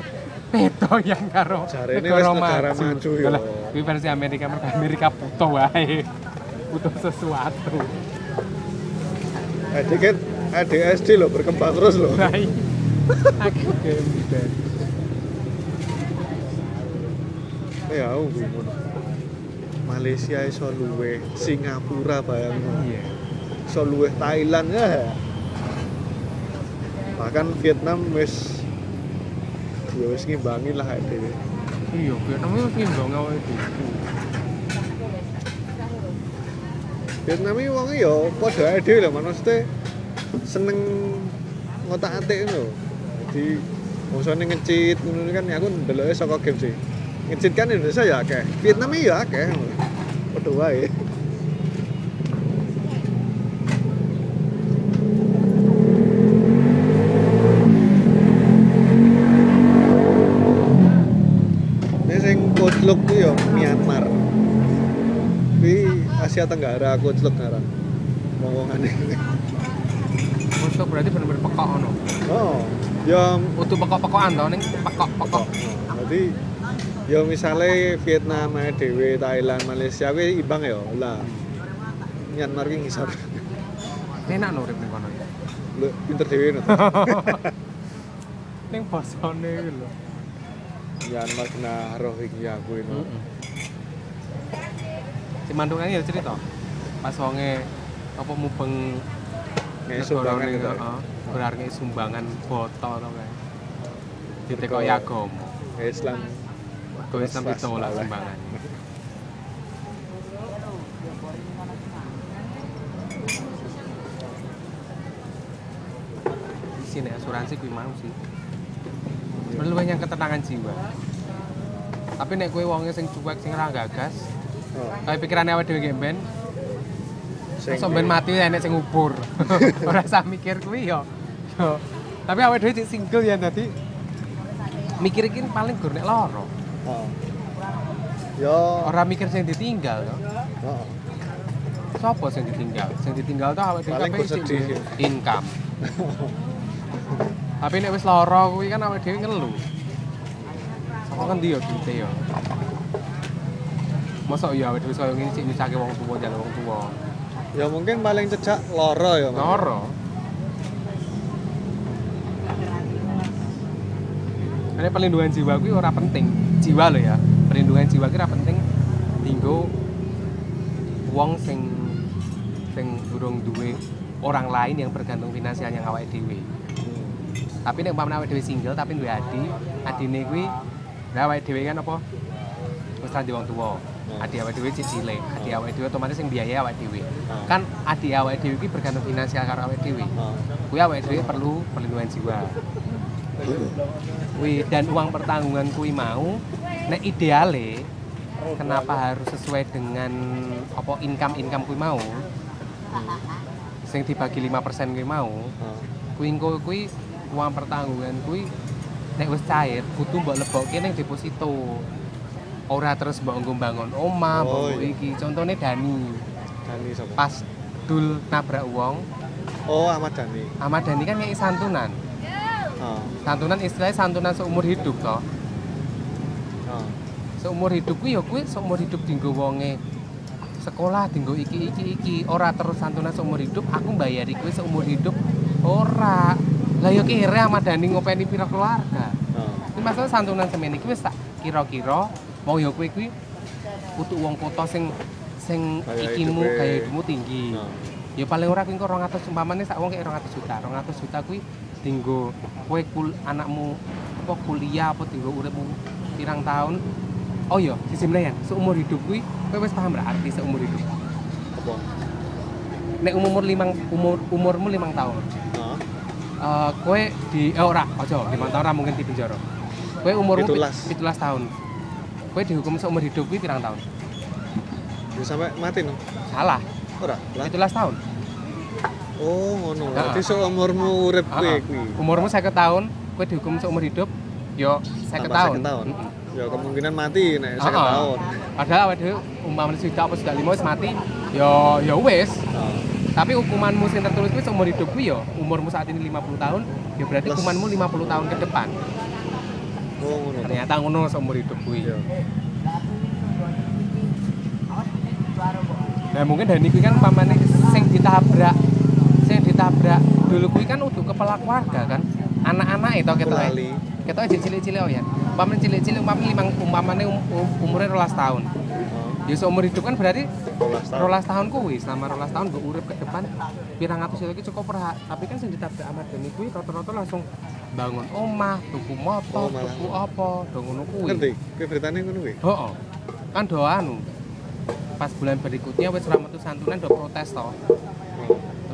beda yang karo Jarene wis negara maju ya. Kuwi versi Amerika mergo Amerika butuh wae butuh sesuatu Adik kan ADSD loh berkembang terus loh. Lah iya. akeh gembel Ya aku bingung. Malaysia iso luwe, Singapura bayangno. iya Iso luwe Thailand ya. Bahkan Vietnam wis ya wis ngimbangi lah dhewe. Iya, Vietnam itu ngimbang awake dhewe. Vietnam iki wong ya padha ae dhewe lho maksudnya seneng ngotak-atik ngono. Jadi bosone ngecit ngono kan aku ndeloke saka game sih. Ngecit kan Indonesia ya akeh. Vietnam ya akeh. Padha wae. Ini Kutluk ku ya Myanmar. Kuwi Asia Tenggara Kutluk ngaran. Ngomongane. Mosok berarti bener-bener pekok ngono. Oh, ya Utuh pekok-pekokan to ning pekok-pekok. Jadi ya misalnya Vietnam dhewe, Thailand, Malaysia kuwi imbang ya. Lah Myanmar ki ngisor. Enak no urip ning kono. Lho pinter dhewe no. Ning basane iki lho. Myanmar kena Rohingya kuwi no. Si Mandungan ya cerita. Pas wonge apa mubeng sumbangan gitu. heeh, berarti sumbangan foto to kae. Ditekoki agama. Islam. Terus ditolak swasta. sumbangan. Di sini asuransi kuwi mau sih. Sebenarnya luwih yang ketenangan jiwa. Tapi nek kowe wonge sing cuek sing ora gagas, Oh, kayak pikirane awake dhewe ge ben, sing- iso ben mati enek sing ngubur. ora usah mikir kuwi yo. Yo. Tapi awake dhewe cek single ya dadi mikir iki paling gur nek lara. Oh. Ya, Ora mikir sing ditinggal to. oh. Sopo sing ditinggal? Sing ditinggal awake dhewe Paling sedih, ya. income. Tapi nek wis lara kuwi kan awake dhewe ngeluh. Saka ngendi yo duite yo. Mosok ya awake dhewe koyo ngene sik nyusake wong tuwa jalur wong tuwa. Ya mungkin paling cecak loro ya. Lara. Ini perlindungan jiwa kuwi ora penting. Jiwa lho ya. Perlindungan jiwa kuwi ora penting dinggo wong sing sing durung duwe orang lain yang bergantung finansial yang awake dhewe. Hmm. Tapi nek umpamane awake dhewe single tapi duwe adi, adine kuwi lah awake dhewe kan apa? Wis ra wong tuwa. Adi awake dhewe cek cilik, adi awake dhewe otomatis sing biaya awake dhewe. Oh. Kan adi awake dhewe kuwi bergantung finansial karo awake dhewe. Oh. Kuwi awake dhewe perlu perlindungan jiwa. Kuwi dan uang pertanggungan kuwi mau nek ideale kenapa harus sesuai dengan apa income-income kuwi mau? Sing dibagi 5% kuwi mau, kuwi engko kuwi uang pertanggungan kuwi nek wis cair kudu mbok lebokke ning deposito. Ora terus mbok nggo bangun omah, mbok Oh, nggo iya. iki. Contone Dani. Dani sapa? Pas dul nabrak wong, Oh, Ahmad Dani. Ahmad Dhani kan ngeki santunan. Oh. Santunan istilahnya santunan seumur hidup toh. Oh. Seumur hidup kuwi ya kuwi seumur hidup dinggo wonge sekolah dinggo iki iki iki ora terus santunan seumur hidup aku mbayari kuwi seumur hidup ora. Lah ya kira Ahmad Dhani ngopeni pira keluarga. Oh. Ini masalah santunan semene iki wis tak kira-kira mau ya kuwi kuwi untuk wong kota sing sing Gaya ikimu gaya hidupmu tinggi. Oh. Ya paling ora kuwi engko 200 umpamane sak wong kayak 200 juta. 200 juta kuwi dinggo kowe kul anakmu apa kuliah apa dinggo uripmu pirang tahun. Oh iya, sisi meneh ya, seumur hidup kuwi kowe wis paham ra arti seumur hidup. Apa? Nek umur limang umur umurmu limang tahun. Oh. Eh kowe di eh ora, aja limang tahun ora mungkin di penjara. Kowe umurmu pit- 17. 17 tahun. Kowe dihukum seumur hidup kuwi pirang tahun? Ya sampai mati no. Salah, Ora. Lah. 17 tahun. Oh, ngono. Heeh. Jadi seumurmu urip kuwi Heeh. kuwi. Umurmu 50 tahun, kowe dihukum seumur hidup, yo 50 Tambah tahun. 50 tahun. Ya kemungkinan mati nek 50 Heeh. tahun. Padahal awake dhewe umpamane sudah apa sudah lima wis mati, yo yo wis. Oh. Tapi hukumanmu sing tertulis kuwi seumur hidup kuwi yo umurmu saat ini 50 tahun, ya berarti Plus. hukumanmu 50 tahun ke depan. Oh, ngono. Ternyata ngono seumur hidup kuwi. Nah mungkin Dani kuwi kan umpamane sing ditabrak ditabrak. Dulu kuwi kan untuk kepala keluarga kan. Anak-anak itu kita kita aja cilik-cilik oh ya. Umpamane cilik-cilik umpamane limang umpamane um, um, umurnya 12 tahun. Ya seumur hidup kan berarti rolas tahun. rolas tahun kuwi. Selama rolas tahun gue urip ke depan pirang atus itu cukup berat tapi kan sing ditabrak Ahmad Dhani kuwi rata-rata langsung bangun omah tuku motor Oh, tuku apa do ngono kuwi. Ngerti ke beritanya ngono kuwi? Heeh. kan do anu pas bulan berikutnya wis metu santunan do protes to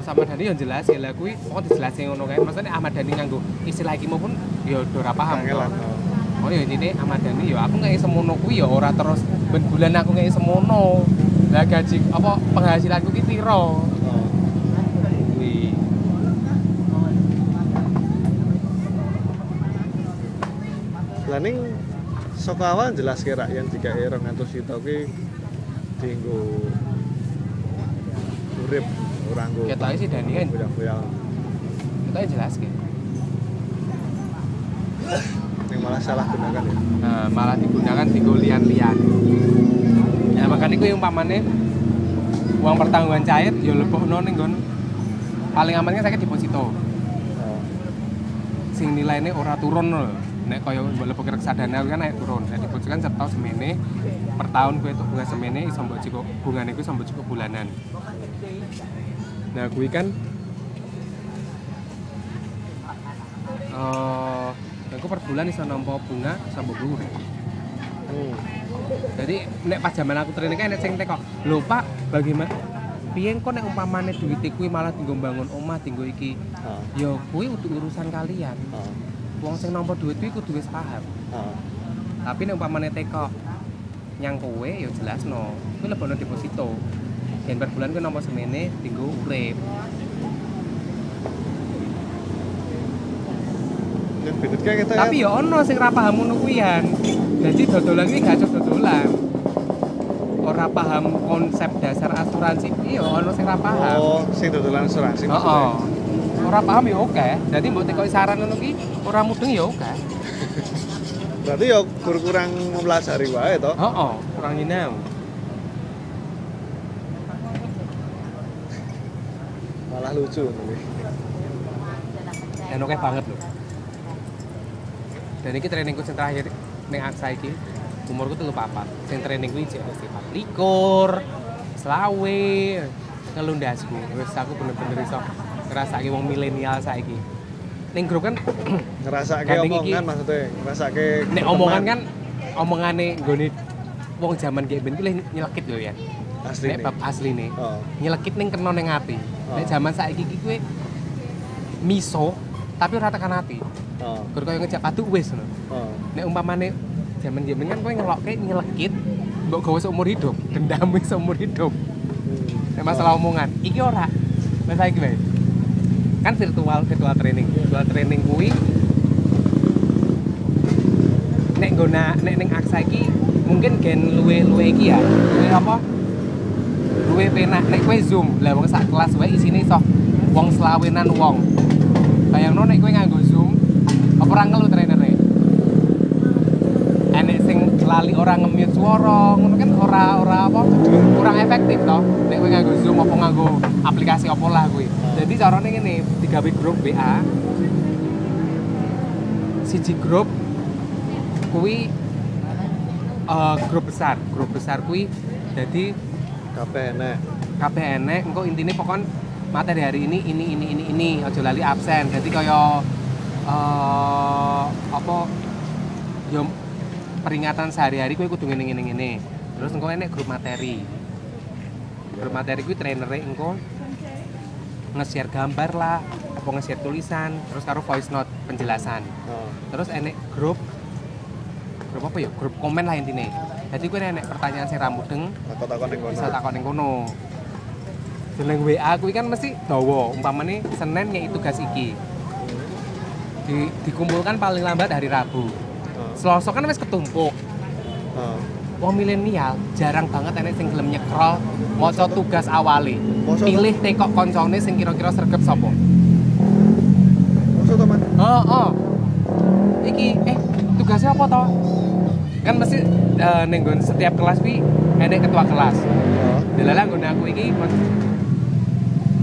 terus Ahmad Dhani yang jelas ya lah kuwi pokoknya dijelasin ngono kae maksudnya Ahmad Dhani nganggo istilah iki maupun ya ora paham oh. Ya ini Ahmad Dhani ya aku nggak semono kuwi ya ora terus ben bulan aku nggak semono. Lah gaji apa penghasilanku ki piro? Oh. Kuwi. Lah ning saka awal jelas kira yang jika erong ngantos itu ki dienggo nggo. Ketoke sih Dani kan. Buyang-buyang Kita jelas ki. yang malah salah gunakan ya. Nah, malah digunakan di lian-lian. Ya makanya kuwi umpamane uang pertanggungan cair ya lebokno ning nggon paling aman kan saya deposito. Oh. Sing nilainya ora turun lho. Nek kaya lebok reksadana kan naik turun. Nek deposito kan setahun semene per tahun kuwi itu bunga semene iso mbok cukup bungane kuwi iso mbok cukup bulanan. Nah, kuwi kan eh aku per bulan iso nampa bunga sambo dhuwur. Hmm. Jadi nek pas zaman aku training kan nek sing teko, "Lho Pak, bagaimana piye kok nek umpamane duit kuwi malah tinggo bangun omah, tinggo iki?" Oh. Ya kuwi untuk urusan kalian. Oh. Wong sing nampa duit kuwi kudu wis paham. Oh. Tapi nek umpamane teko nyang kowe ya jelasno, kuwi lebono deposito. Yen per bulan kuwi nampa semene urip. Yang bener kayak kita Tapi ya ono sing ra paham ngono kuwian. Jadi dodolan kuwi gak cocok dodolan. Ora paham konsep dasar asuransi, iya ono sing ra paham. Oh, sing dodolan asuransi Heeh. maksudnya. Ora paham ya oke. Jadi mbok tekoki saran ngono ki ora mudeng ya oke. Berarti ya kur kurang mempelajari wae to. Heeh, kurang nyinau. Malah lucu. Dan oke banget loh. Dan ini trainingku yang terakhir ning Aksa iki umurku telu papat. Sing training kuwi cek mesti likur, selawe, ngelundasku. Wis aku bener-bener iso ngrasake wong milenial saiki. Ning grup kan iki- omongan maksudnya, ngerasake nek omongan kan omongane nggone wong zaman kayak ben kuwi nyelekit lho ya. Asli Nek bab asli nih. Oh. nyelekit ning kena ning ati. Nek Oh. jaman saiki iki kowe miso tapi ora tekan ati. Oh. Gur koyo ngejak padu wis ngono. Oh. Nek umpamane jaman-jaman kan kowe ngelokke nyelekit mbok gawe seumur hidup, dendam seumur hidup. Hmm. Nek masalah omongan, iki ora. Saiki wae. Kan virtual virtual training. Virtual training kuwi nek nggona nek ning aksa iki mungkin gen luwe luwe iki ya. Luwe apa? Luwe penak nek kowe Zoom. Lah wong sak kelas wae isine iso wong selawenan wong. Bayangno nek kowe nganggo Zoom, apa ora ngelu trainere? Enek sing lali ora nge-mute swara, ngono kan ora ora apa kurang efektif toh. Nek kowe nganggo Zoom apa nganggo aplikasi apa lah kuwi. Jadi carane ngene, digawe grup WA. Siji grup kuwi eh, grup besar, grup besar kuwi jadi Kabeh enek. kabeh enek engko intine pokon materi hari ini ini ini ini ini. Aja lali absen. Jadi kaya eh apa yo peringatan sehari-hari kowe kudu ngene ngene ngene. Terus engko enek grup materi. Grup materi kuwi trainere engko nge-share gambar lah apa nge-share tulisan terus karo voice note penjelasan. Oh. terus enek grup grup apa ya? Grup komen lah intine jadi kowe enek pertanyaan sing ra mudeng Aku takon ning kono. bisa takon ning kono jeneng WA kuwi kan mesti dawa umpamane Senin ngeki tugas iki di, dikumpulkan paling lambat hari Rabu Oh. Selasa kan wis ketumpuk Oh. wong milenial jarang banget enek sing gelem nyekrol maca tugas awale to? pilih tekok koncone sing kira-kira sregep sapa Maksud to, Man? oh oh iki eh tugasnya apa toh kan mesti eh, nggon setiap kelas kuwi enek ketua kelas Oh. Delala nggone aku iki mas-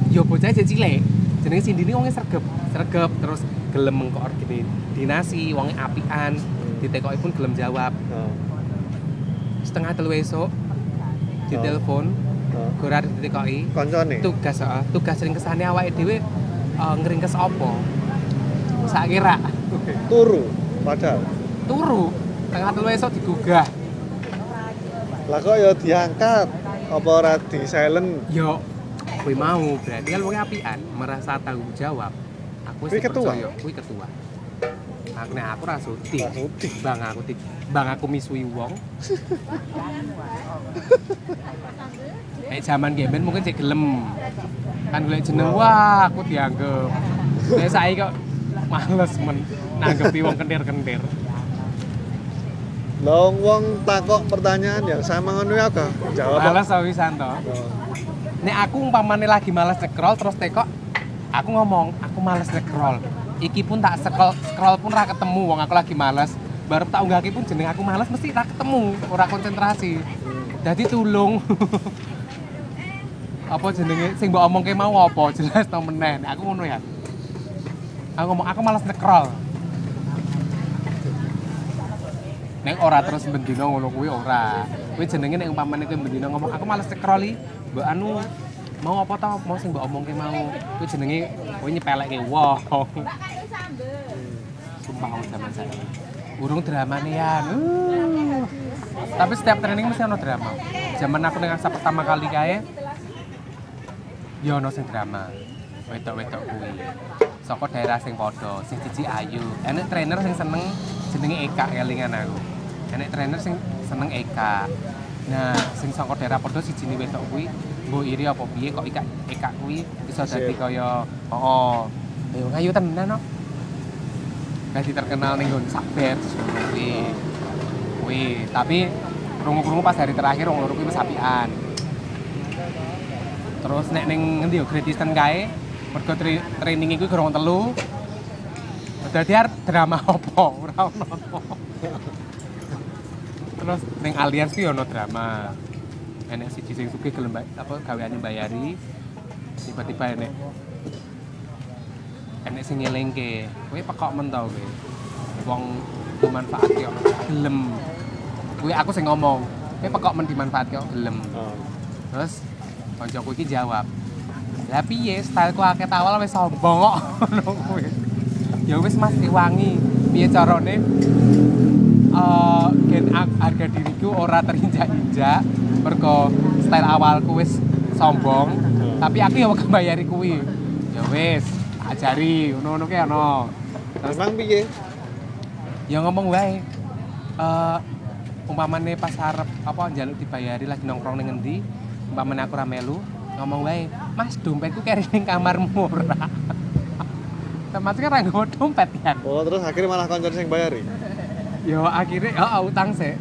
yo bocah cek cilik. Jenenge Sindini wonge sregep, sregep terus gelem mengkoordinasi, wonge apian, ditekoki pun gelem jawab. Oh. Setengah telu esuk ditelepon Oh. gue ora ditekoki Koncone. tugas heeh tugas sing kesane awake dhewe uh, ngringkes apa sak kira Turu padahal. turu tengah telu esok digugah Lah kok ya diangkat? Apa ora di silent? yo kuwi mau berarti kan wong apian merasa tanggung jawab. Aku wis ketua? percaya kuwi ketua. Aku nek aku ra sudi. Ra sudi. bang aku di bang aku misui wong. Nek zaman gemen mungkin sih gelem. Kan golek jeneng wah aku dianggap saiki kok males men nanggepi wong kentir-kentir Lah wong takok pertanyaan yang sama ngono ya kok jawab. males wisan to nek aku umpamane lagi males scroll terus tekok aku ngomong aku males scroll iki pun tak scroll scroll pun ra ketemu wong aku lagi males. Baru tak unggah pun jeneng aku males mesti ra ketemu ora konsentrasi. Jadi tulung. Apa jenenge? Sing mbok omongke mau apa? Jelas to meneh. Aku ngono ya. Aku ngomong aku males scroll Nek ora terus bendino ngono kuwi ora. Kuwi jenenge nek umpamane kowe bendino ngomong aku males scroll iki, mbok anu mau apa tau mau sing mbok omongke mau. Kuwi jenenge kowe nyepelekke wong. Sumpah wong zaman saya. Urung dramane ya. Uh. Tapi setiap training mesti ono drama. Zaman aku dengan pertama kali kae ya ono sing drama. Wedok-wedok kuwi. Saka daerah sing padha, sing siji ayu. Enek trainer sing seneng jenenge Eka kelingan aku. Enek trainer sing seneng Eka. Nah, sing saka daerah padha sijine wedok kuwi mbok iri apa piye kok Eka Eka kuwi bisa dadi Sip. kaya oh, ayo ngayu tenan no. Dadi terkenal ning nggon saber kuwi. Kuwi, tapi krungu-krungu pas hari terakhir wong loro kuwi wis apian. Terus nek ning ngendi yo Great Eastern kae, mergo tra- training iku gorong telu. Dadi arep drama apa? Ora ono. Terus ning Allianz ki ono drama. Enek siji sing sugih gelem apa gaweane bayari. Tiba-tiba enek enek sing ngelingke. Kowe pekok men tau kowe. Wong dimanfaatke ono gelem. Kuwi aku sing ngomong. Kowe pekok men dimanfaatke kok gelem. Oh. Terus koncoku iki jawab. Lah piye styleku akeh tawal wis sombong kok ngono kuwi. Ya wis Mas diwangi. Piye carane? Eh gen harga diriku ora terinjak-injak mergo style awalku wis sombong, tapi aku ya bakal bayari kuwi. Ya wis, ajari ngono-ngono ki ono. Terus Emang piye? ya ngomong wae eh umpamane pas arep apa njaluk dibayari lagi nongkrong ning ngendi umpamane aku ra melu ngomong wae mas dompetku keri ning kamarmu ora Termasuk kan nggo dompet ya. Oh, terus akhirnya malah konco sing bayari. Yo akhirnya oh, utang sih.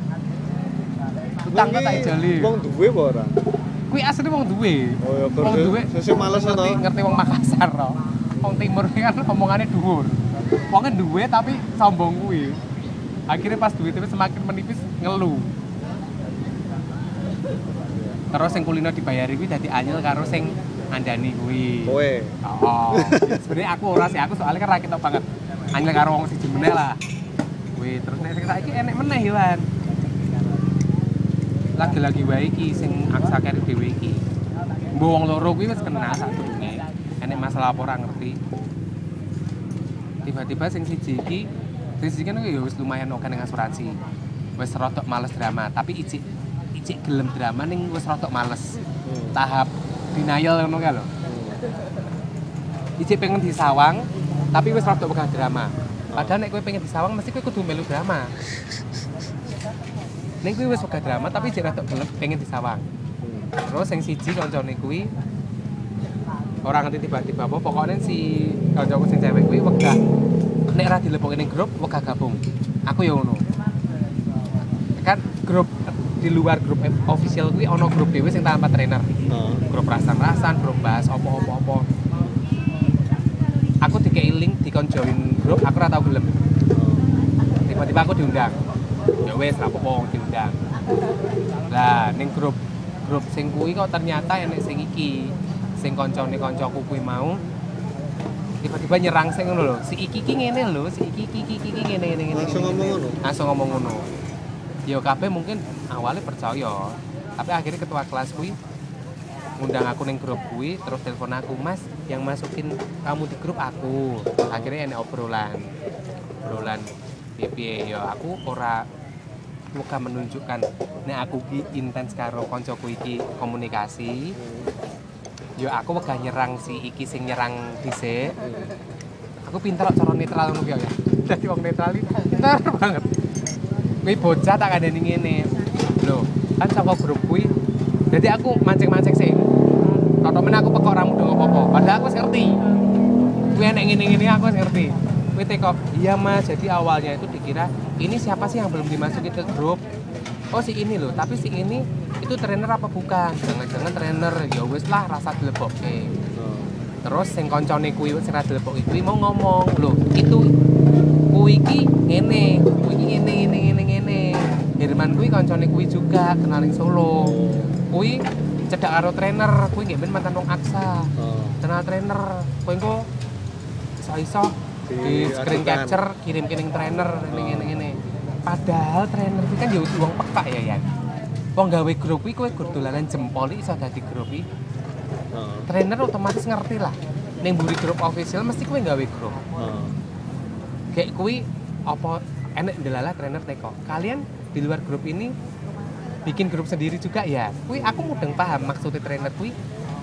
Utang kok tak ijoli. Wong duwe apa ora? Kuwi asli wong duwe. Oh ya, Wong duwe. sesuk males to. ngerti, ngerti wong Makassar to. Wong timur kan omongane dhuwur. Wongnya duwe tapi sombong kuwi. Akhirnya pas duitnya semakin menipis ngeluh. Terus sing kulino dibayari kuwi dadi anyel karo sing andani kuwi. Kowe. Oh, sebenarnya aku ora sih, aku soalnya kan ra ketok banget. Anyel karo wong siji meneh lah. Kuwi terus nek sing saiki enek meneh Iwan. Lagi-lagi wae iki sing aksa kari dhewe iki. Mbok wong loro kuwi wis kenal sadurunge. Enek masalah apa ora ngerti. Tiba-tiba sing siji iki sing siji kan ya wis lumayan oke ning asuransi. Wis rotok males drama, tapi icik icik gelem drama ning wis rotok males. Hmm. Tahap denial ngono kae lho. Icik pengen disawang, tapi wis rotok wegah drama. Padahal nek kowe pengen disawang mesti kowe kudu melu drama. Ning kuwi wis wegah drama tapi icik rotok gelem pengen disawang. Terus yang siji koncone kuwi orang ngerti tiba-tiba apa pokoknya si kancaku sing cewek kuwi wegah nek ora dilebokke ning grup wegah gabung. Aku ya ngono. Di luar grup official kuwi ono grup dhewe sing tanpa trainer. Nah. Grup rasan-rasan, grup bahas opo-opo-opo. Aku dikei link dikon join grup, aku ora tau gelem. Tiba-tiba aku diundang. Ya wes, ra apa-apa diundang. Lah, ning grup grup sing kuwi kok ternyata enek sing iki sing koncone koncoku kuwi mau tiba-tiba nyerang sing ngono lho si iki iki ngene lho si iki iki iki ngene ngene ngene Langsung ngomong ngono? langsung ngomong ngono ya kabeh mungkin awalnya percaya tapi akhirnya ketua kelas kuwi ngundang aku neng grup kuwi terus telepon aku mas yang masukin kamu di grup aku. Akhirnya enak obrolan obrolan piye ya aku ora muka menunjukkan nek aku ki intens karo koncoku iki komunikasi yo aku wegah nyerang si iki sing nyerang dhisik. Aku pinter kok cara netral ngono ya dadi wong netral pinter banget kuwi bocah tak kandani ngene. Lho kan saka grup kuwi jadi aku mancing-mancing sih Toto men aku pekok ramu dong apa-apa. Padahal aku ngerti. Kuwi enek ngene-ngene aku wis ngerti. Kuwi teko iya mas jadi awalnya itu dikira ini siapa sih yang belum dimasukin ke grup? Oh si ini loh tapi si ini itu trainer apa bukan? Jangan-jangan trainer. Ya wis lah rasa Oh. terus sing koncone kuwi sing ra kuwi mau ngomong lho itu kuwi iki ngene Herman kuwi koncone kuwi juga kenal ning Solo. Kuwi cedak karo trainer kuwi nggih men mantan wong Aksa. Oh. kenal trainer kuwi engko iso-iso di screen capture kirim kirim trainer ini ini ini padahal trainer itu kan ya uang peka ya ya wong gawe grup kuwi kowe gur dolanan jempol iso dadi grup iki. Oh. trainer otomatis ngerti lah. Ning mburi grup official mesti kowe gawe grup. Oh. kayak kuwi apa enek delala trainer teko. Kalian di luar grup ini bikin grup sendiri juga ya. Kuwi aku mudeng paham maksudnya trainer kuwi.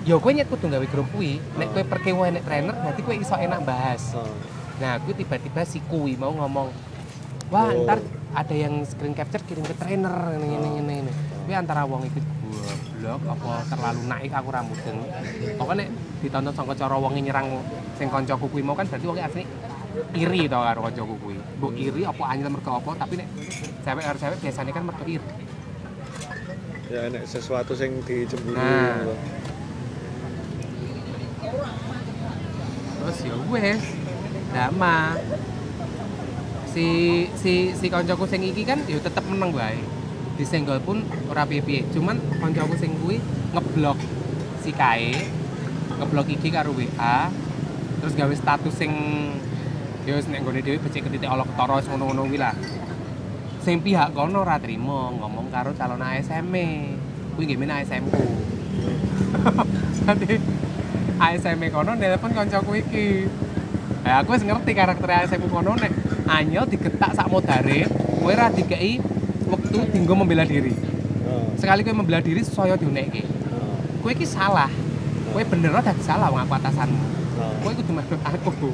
Ya kowe nyet kudu gawe grup kuwi nek kowe perkewa enek trainer berarti kowe iso enak bahas nah kuwi tiba-tiba si kuwi mau ngomong wah Oh. ntar ada yang screen capture kirim ke trainer ini ini ini ini kuwi antara wong iki goblok apa terlalu naik aku ra mudeng. Pokoknya ditonton sangka cara wonge nyerang sing kancaku kuwi mau kan berarti wonge asli iri tau karo kancaku kuwi mbok iri apa anyel mergo apa tapi nek cewek karo cewek biasanya kan mergo iri Ya enek sesuatu sing dicemburu. Nah. gitu. terus ya wes dama si si si koncoku sing iki kan ya tetep meneng wae disenggol pun ora piye-piye cuman koncoku sing kuwi ngeblok si kae ngeblok iki karo WA terus gawe status sing ya wis nek nggone dhewe becik ketitik olok ketara wis ngono-ngono kuwi lah sing pihak kono ora trimo ngomong karo calon ASM -e. kuwi nggih men ASM ku nanti ASM -e kono nelpon kancaku iki Nah, aku wis ngerti karakter ASM ku kono nek anyel digetak sak modare kowe ra dikei wektu dinggo membela diri Oh. sekali kowe membela diri saya diunekke Oh. kowe iki salah kowe bener dadi salah wong aku atasanmu Oh. kowe kudu manut aku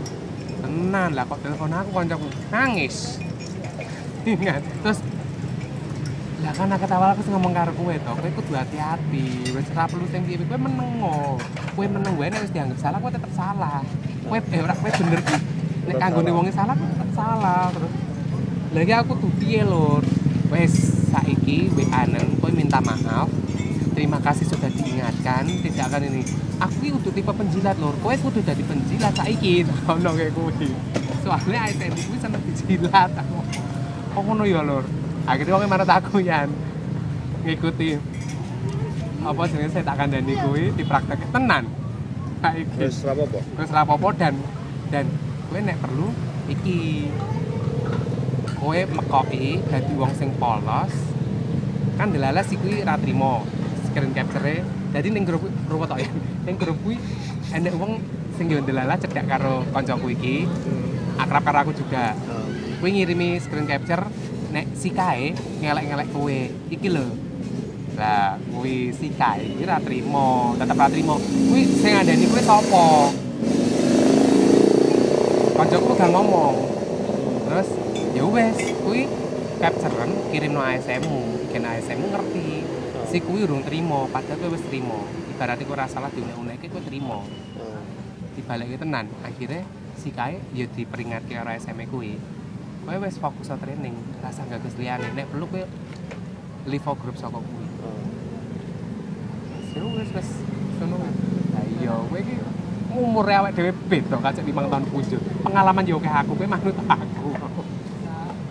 tenan lah kok telepon aku kancaku nangis. Ingat terus lah kan aku awal aku ngomong karo kowe to kowe kudu hati-hati. Wis ora perlu sing piye kowe meneng kowe meneng wae nek wis dianggap salah kowe tetep salah. Kowe eh ora kowe bener ki. Nek kanggone wong salah. kowe tetep salah terus. Lagi aku tuh piye lur? Wes saiki WA-nen kowe minta maaf terima kasih sudah diingatkan. Tidak akan ini aku ini udah tipe penjilat lur. Kowe kudu jadi penjilat saiki. Ono kayak kowe. Soalnya ASM kuwi seneng dijilat. Aku kok ngono ya lur? Akhirnya wong marah aku yan ngikuti. Apa jenenge saya tak kandani kuwi dipraktekke tenan. Saiki. Terus apa? terus rapopo dan dan kowe nek perlu iki. Kowe mekoki dadi wong sing polos. Kan delalah si kuwi ra trimo screen capture dadi ning grup ruwet tok ya. Ning grup kuwi enek wong sing yo delalah cedak karo kancaku iki. Akrab karo aku juga. Oh. kuwi ngirimi screen capture nek si kae ngelek-ngelek kowe. Iki lho. Lah kuwi si kae iki ra trimo tetep ra trimo. Kuwi sing ngandani kuwi sapa? Kancaku gak ngomong. Terus ya wes kuwi capturean kirim no ASM-mu gen ASM-mu ngerti si kuwi urung trimo padahal kowe wis trimo. Ibaratnya kowe ora salah diunek-unekke kowe trimo. Oh. dibalik tenan. Akhirnya si kae ya diperingatke karo SM kuwi. Kowe wis fokus ke training rasa gak kesliyane nek perlu kowe leave grup saka kuwi. Ya wis wis. Ngono lah iya kowe iki umur awake dhewe beda kacek 5 tahun punjul pengalaman yo kayak aku kowe manut aku.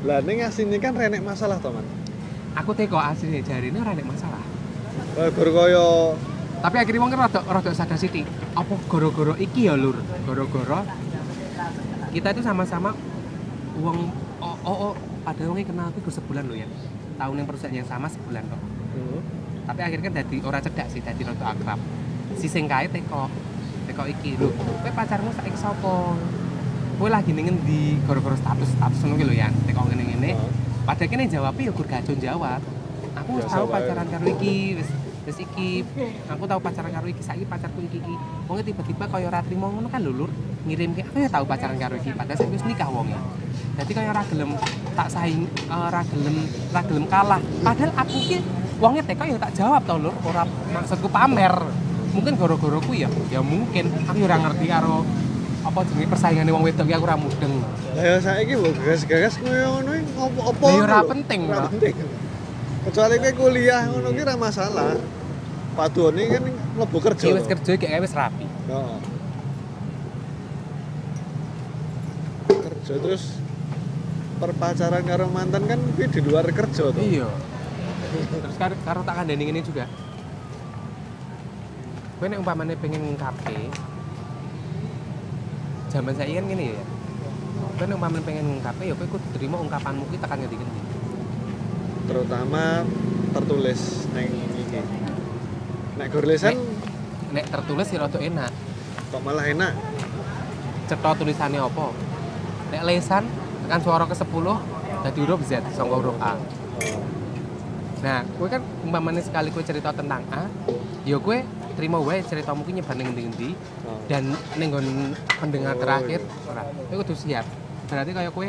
Lah ning asine kan renek masalah to, Man. aku teko asli jari ini ora nek masalah Kaya tapi akhirnya wong rada rada sadar sithik apa goro-goro iki ya lur? Goro-goro kita itu sama-sama uang oh, oh, oh padahal wong kenal aku sebulan loh ya. Tahun yang perusahaan yang sama sebulan kok Hmm. tapi akhirnya kan dadi ora cedak sih dadi rada akrab. Si sing kae teko teko iki lho kowe pacarmu saiki sapa? Kowe lagi ning ngendi? Gara-gara status status ngono ki lho ya teko ngene-ngene. Oh. padahal kene jawabnya ya gur gacon jawab. Aku wis Biasa tahu pacaran karo iki wis wis iki aku tahu pacaran karo iki saiki pacarku iki iki. Wong tiba-tiba kaya ora trimo ngono kan lho lur. Ngirim aku ya tahu pacaran karo iki padahal saiki wis nikah wonge. Jadi kaya ora gelem tak saing eh, ora gelem ora gelem kalah. Padahal aku iki wonge teko ya tak jawab tau lur. Ora maksudku pamer. Mungkin gara-gara ku ya ya mungkin. Aku ya ora ngerti karo apa jenenge persaingane wong wedok ki aku ora mudeng. Lah ya saiki mbok gagas-gagas koyo ngono opo-opo. Lah ya ora penting, Ora penting. Kecuali kowe kuliah ngono ki ora masalah. Padone kan mlebu kerja. Iki wis kerja kayak wis rapi Heeh. Kerja terus perpacaran karo mantan kan kuwi di luar kerja tuh. Iya. Terus karo, karo tak kandani ini juga. Kowe nek umpamane pengen ngungkapke Zaman saya kan gini ya. Kowe nek umpamane pengen ngungkapke ya kowe kudu terima ungkapanmu ki tekan ngendi-ngendi. Terutama tertulis neng iki. Nek gurlesan Nek tertulis rada enak. kok malah enak. Cetha tulisannya apa? Nek lesan tekan suara ke 10 dadi huruf Z sangka huruf A. Nah, kowe kan umpamane sekali kowe cerita tentang A, ya kowe terima wae ceritamu ki nyebar ning ngendi-ngendi. Oh. dan nenggon pendengar Oh, terakhir iya. ora kowe kudu siap berarti kayak kue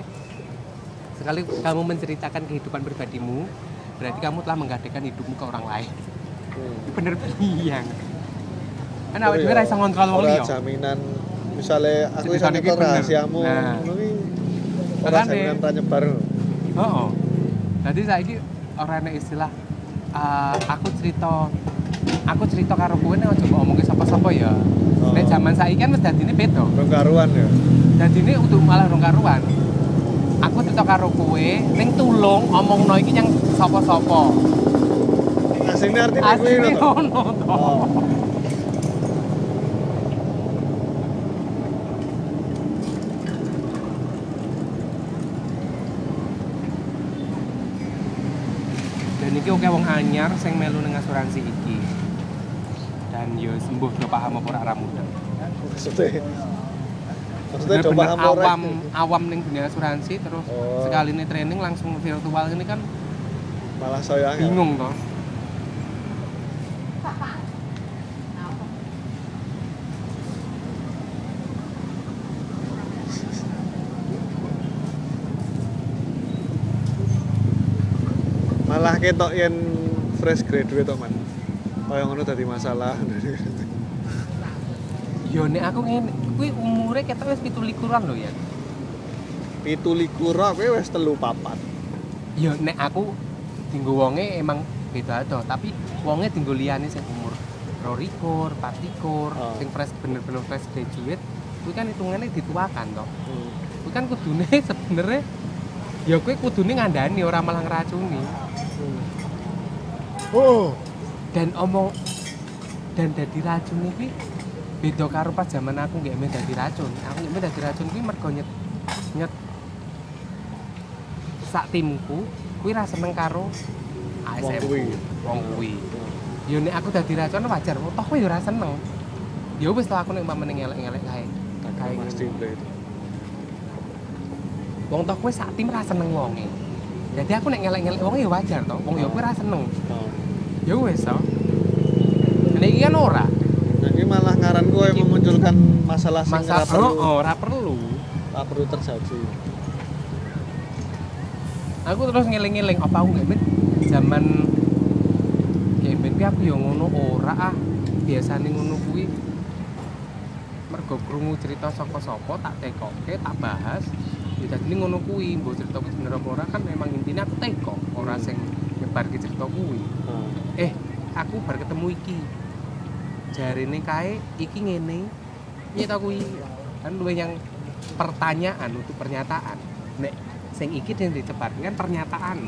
sekali kamu menceritakan kehidupan pribadimu berarti kamu telah menggadekan hidupmu ke orang lain Hmm. bener piang kan Oh, awake iya. dhewe ra iso ngontrol wong liya jaminan misalnya aku nyetor bener. rahasiamu Nah. ngono ki ora Makanya. jaminan ra nyebar. heeh jadi saiki ora ana istilah ah, aku cerita aku cerita karo kowe nek aja mbok omongke sapa-sapa ya Oh. nek zaman saiki kan wis dadine beda Rong karuan ya. Dadi ini untuk malah rong karuan. Aku cerita karo kowe, ning tulung omongno iki yang sapa-sapa. Asline artine kuwi lho. ngono to. Oh. Dan iki oke wong anyar sing melu ning asuransi iki. Dan yo sembuh do paham apa ora ra mudeng. Maksudnya Maksudnya do Bener-bener paham ora? awam awam ning dunia asuransi terus Oh. sekali ini training langsung virtual ini kan Malah saya bingung toh. Malah ketok yen fresh graduate to man. Kaya ngono dadi masalah. Yo nek aku ngene, kuwi umure ketok wis 17-an lho ya. Pitu likur kowe wis telu papat. Ya nek aku dinggo wonge emang beda to, tapi wonge dinggo liyane sing umur 22, 24, Oh. sing fresh bener-bener fresh graduate, kuwi kan hitungannya dituakan to. Hmm. Kuwi kan kudune sebenere ya kuwi kudune ngandani ora malah ngeracuni. Oh, Dan omong dan dadi racun iki beda karo pas zaman aku nggak main dadi racun. Aku nggak main dadi racun kuwi mergo nyet nyet sak timku kuwi ra seneng karo ASM. kuwi. Wong kuwi. Ya nek aku dadi racun wajar, toh kowe ya ora seneng. Ya wis toh aku nek umpamane ngelek-ngelek kae. Kae pasti itu. Wong toh kowe sak tim ra seneng wonge. Jadi aku nek ngelek-ngelek wonge ya wajar toh. Wong ya kowe ra seneng. Ya wis toh. Nek iki kan ora. Ngaran kowe memunculkan masalah sing Masa perlu, oh, ora perlu. ora perlu terjadi. Aku terus ngeling-ngeling apa aku nggak zaman kuwi aku ya ngono ora ah. Biasane ngono kuwi mergo krungu cerita sapa-sapa tak tekoke, tak bahas. Ya dadi ngono kuwi, mbok cerita kuwi bener apa ora kan memang intinya aku teko, ora sing nyebarke cerita kuwi. Oh. Eh, aku baru ketemu iki. Jarine kae iki ngene. Piye ta kuwi? Kan luwe yang pertanyaan untuk pernyataan. Nek sing iki yang dicebarkan kan pernyataan.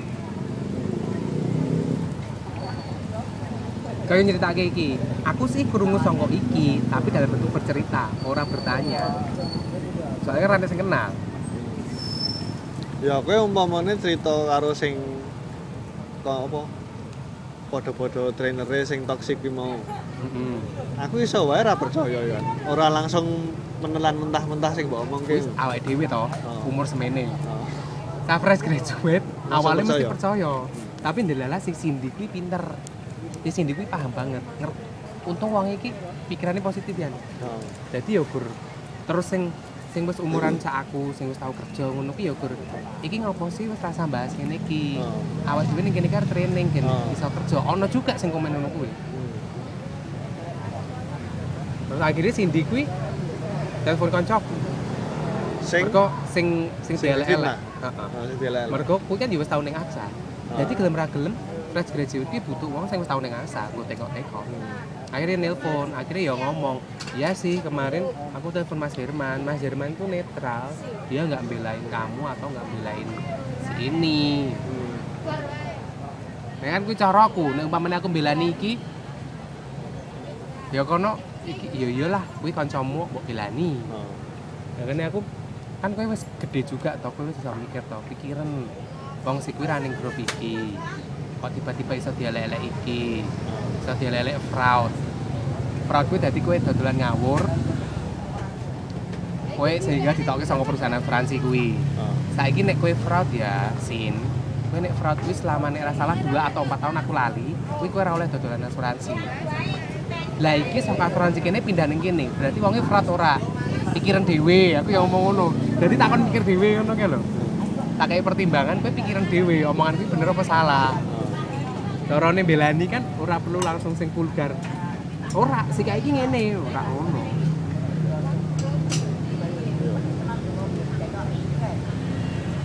Kayak nyerita iki, aku sih krungu sangka iki, tapi dalam bentuk bercerita, orang bertanya. Soalnya kan sing kenal. Ya kowe umpamane cerita karo sing apa? Padha-padha trainere sing toksik ki mau. Heeh. Aku iso wae ra percaya ya. Ora langsung menelan mentah-mentah sing mbok omongke. Wis awake dhewe to, Oh. umur semene. Oh. Sa fresh graduate, awalnya mesti percaya? percaya. Tapi ndelala si Cindy kuwi pinter. Si Cindy kuwi paham banget. Nger- Untung wong iki pikirannya positif ya. Oh. Jadi ya gur terus sing sing wis umuran sak aku, sing wis tau kerja ngono ki ya gur. Iki ngopo sih wis rasa bahas ngene iki. Oh. Awak dhewe ning kene kan training kan Oh. iso kerja. Ono juga sing komen ngono kuwi. Hmm. Terus akhirnya Cindy kuwi telepon koncoku. Sing Mergo sing sing fitnah? Heeh. Oh, sing dilel. Mergo kuwi kan ya wis tau ning. Oh. Jadi gelem ra gelem fresh graduate ki butuh wong sing wis tau ning AXA, ku teko-teko. Akhirnya nelpon, akhirnya ya ngomong, iya sih kemarin aku telepon Mas Herman, Mas Herman tuh netral, dia nggak belain kamu atau nggak belain si ini. Hmm. Nah kan kuwi cara aku, nek umpamane aku belani iki ya kono iki ya iyalah kuwi kancamu mbok belani. Oh. Ya kan aku kan kowe wis gede juga to, kowe wis iso mikir to, pikiran wong si kuwi running grup iki. Kok tiba-tiba iso dielek-elek iki, iso dielek fraud. Fraud kuwi dadi kowe dodolan ngawur. Kowe sehingga ditokke sama perusahaan asuransi kuwi. Oh. Saiki nek kowe fraud ya, Sin. Kowe nek fraud kuwi selama nek salah 2 atau 4 tahun aku lali, kuwi kowe ora oleh dodolan asuransi. Lah iki saka asuransi kene pindah ning kene, berarti wonge fraud ora. Pikiran dhewe, aku ya ngomong ngono. Jadi takon mikir dhewe ngono kae lho. Tak kayak pertimbangan kowe pikiran dhewe, omongan kuwi bener apa salah. Carane belani kan ora perlu langsung sing vulgar. Ora, sik iki ngene, ora ngono.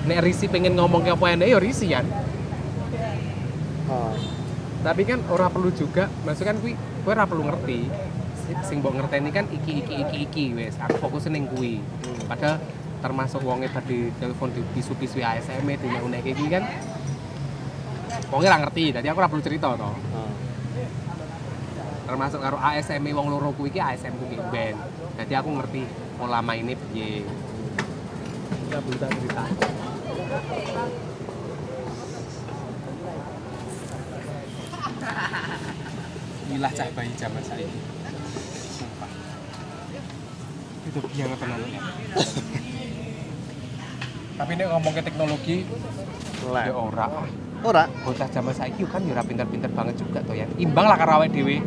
Nek Risi pengen ngomong ke apa enek ya Risi kan. Oh. Tapi kan ora perlu juga, maksudnya kan kuwi kowe ora perlu ngerti. Si- Sing mbok ngerteni kan iki iki iki iki wis. Aku fokus ning kuwi. Padahal termasuk wonge tadi telepon di pisu-pisu ASM di nek iki kan wonge ora ngerti, jadi aku ora perlu cerita to. Oh. Termasuk karo ASM wong loro kuwi iki ASM kuwi ben. Jadi aku ngerti pola mainnya piye. Perlu tak cerita. Inilah cah bayi zaman saya. Sumpah. Itu biang tenan. Tapi nek ngomong ke teknologi, ya ora. Ora. Bocah zaman saiki kan ya pinter-pinter banget juga tuh ya. Imbang lah karo awake dhewe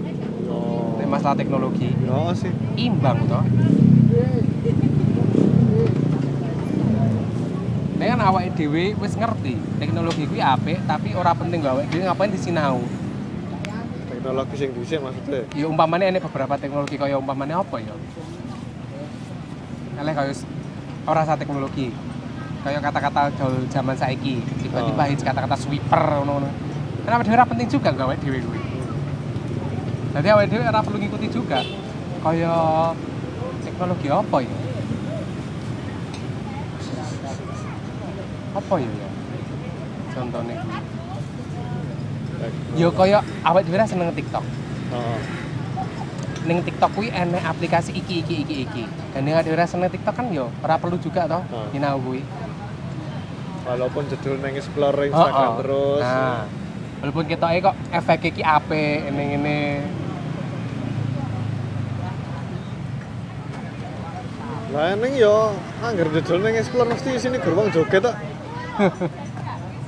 Oh. nek masalah teknologi. Yo sih. Imbang toh. Nek kan awake dhewe wis ngerti teknologi kuwi apik, tapi ora penting awake dhewe ngapain disinau. Teknologi sing dhisik maksudnya. Ya umpamane enek beberapa teknologi kaya umpamane apa ya? Eleh kaya ora sa teknologi. Kaya kata-kata gaul zaman saiki, tiba-tiba Oh. hits kata-kata sweeper ngono-ngono. Kan awake dhewe penting juga gak awake dhewe kuwi. Jadi awake dhewe ora perlu ngikuti juga. Kaya teknologi apa ya? Apa ya ya? Contohnya. Ya kaya awake dhewe seneng TikTok. Oh. ning TikTok kuwi enek aplikasi iki iki iki iki. Dan nek ora seneng TikTok kan yo ora perlu juga toh Oh. nyinau kuwi. Walaupun judul nang explore Oh, Instagram oh. terus. Nah, walaupun ketoke kok efek iki apik ngene-ngene. Lah ning yo anggar judul nang explore mesti sini gerbang joget tok.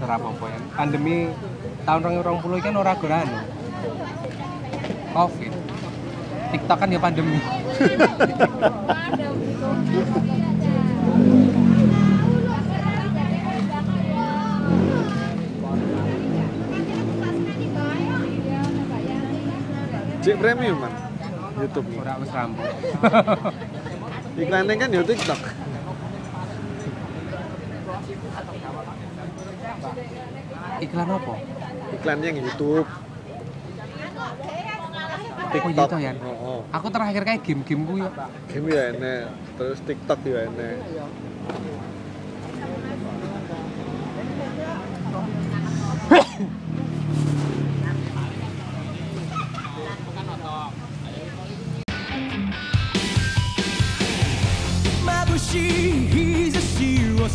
Ora apa-apa ya. Pandemi tahun 2020 kan ora goran. Covid. TikTok kan ya pandemi. Cik premium man. YouTube. Ora wis rampung. Iklannya kan yo TikTok. Iklan apa? Iklannya yang YouTube. Oh gitu ya. Oh, oh. Aku terakhir kayak game-game ku ya. Game ya enek, terus TikTok ya enek.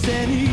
city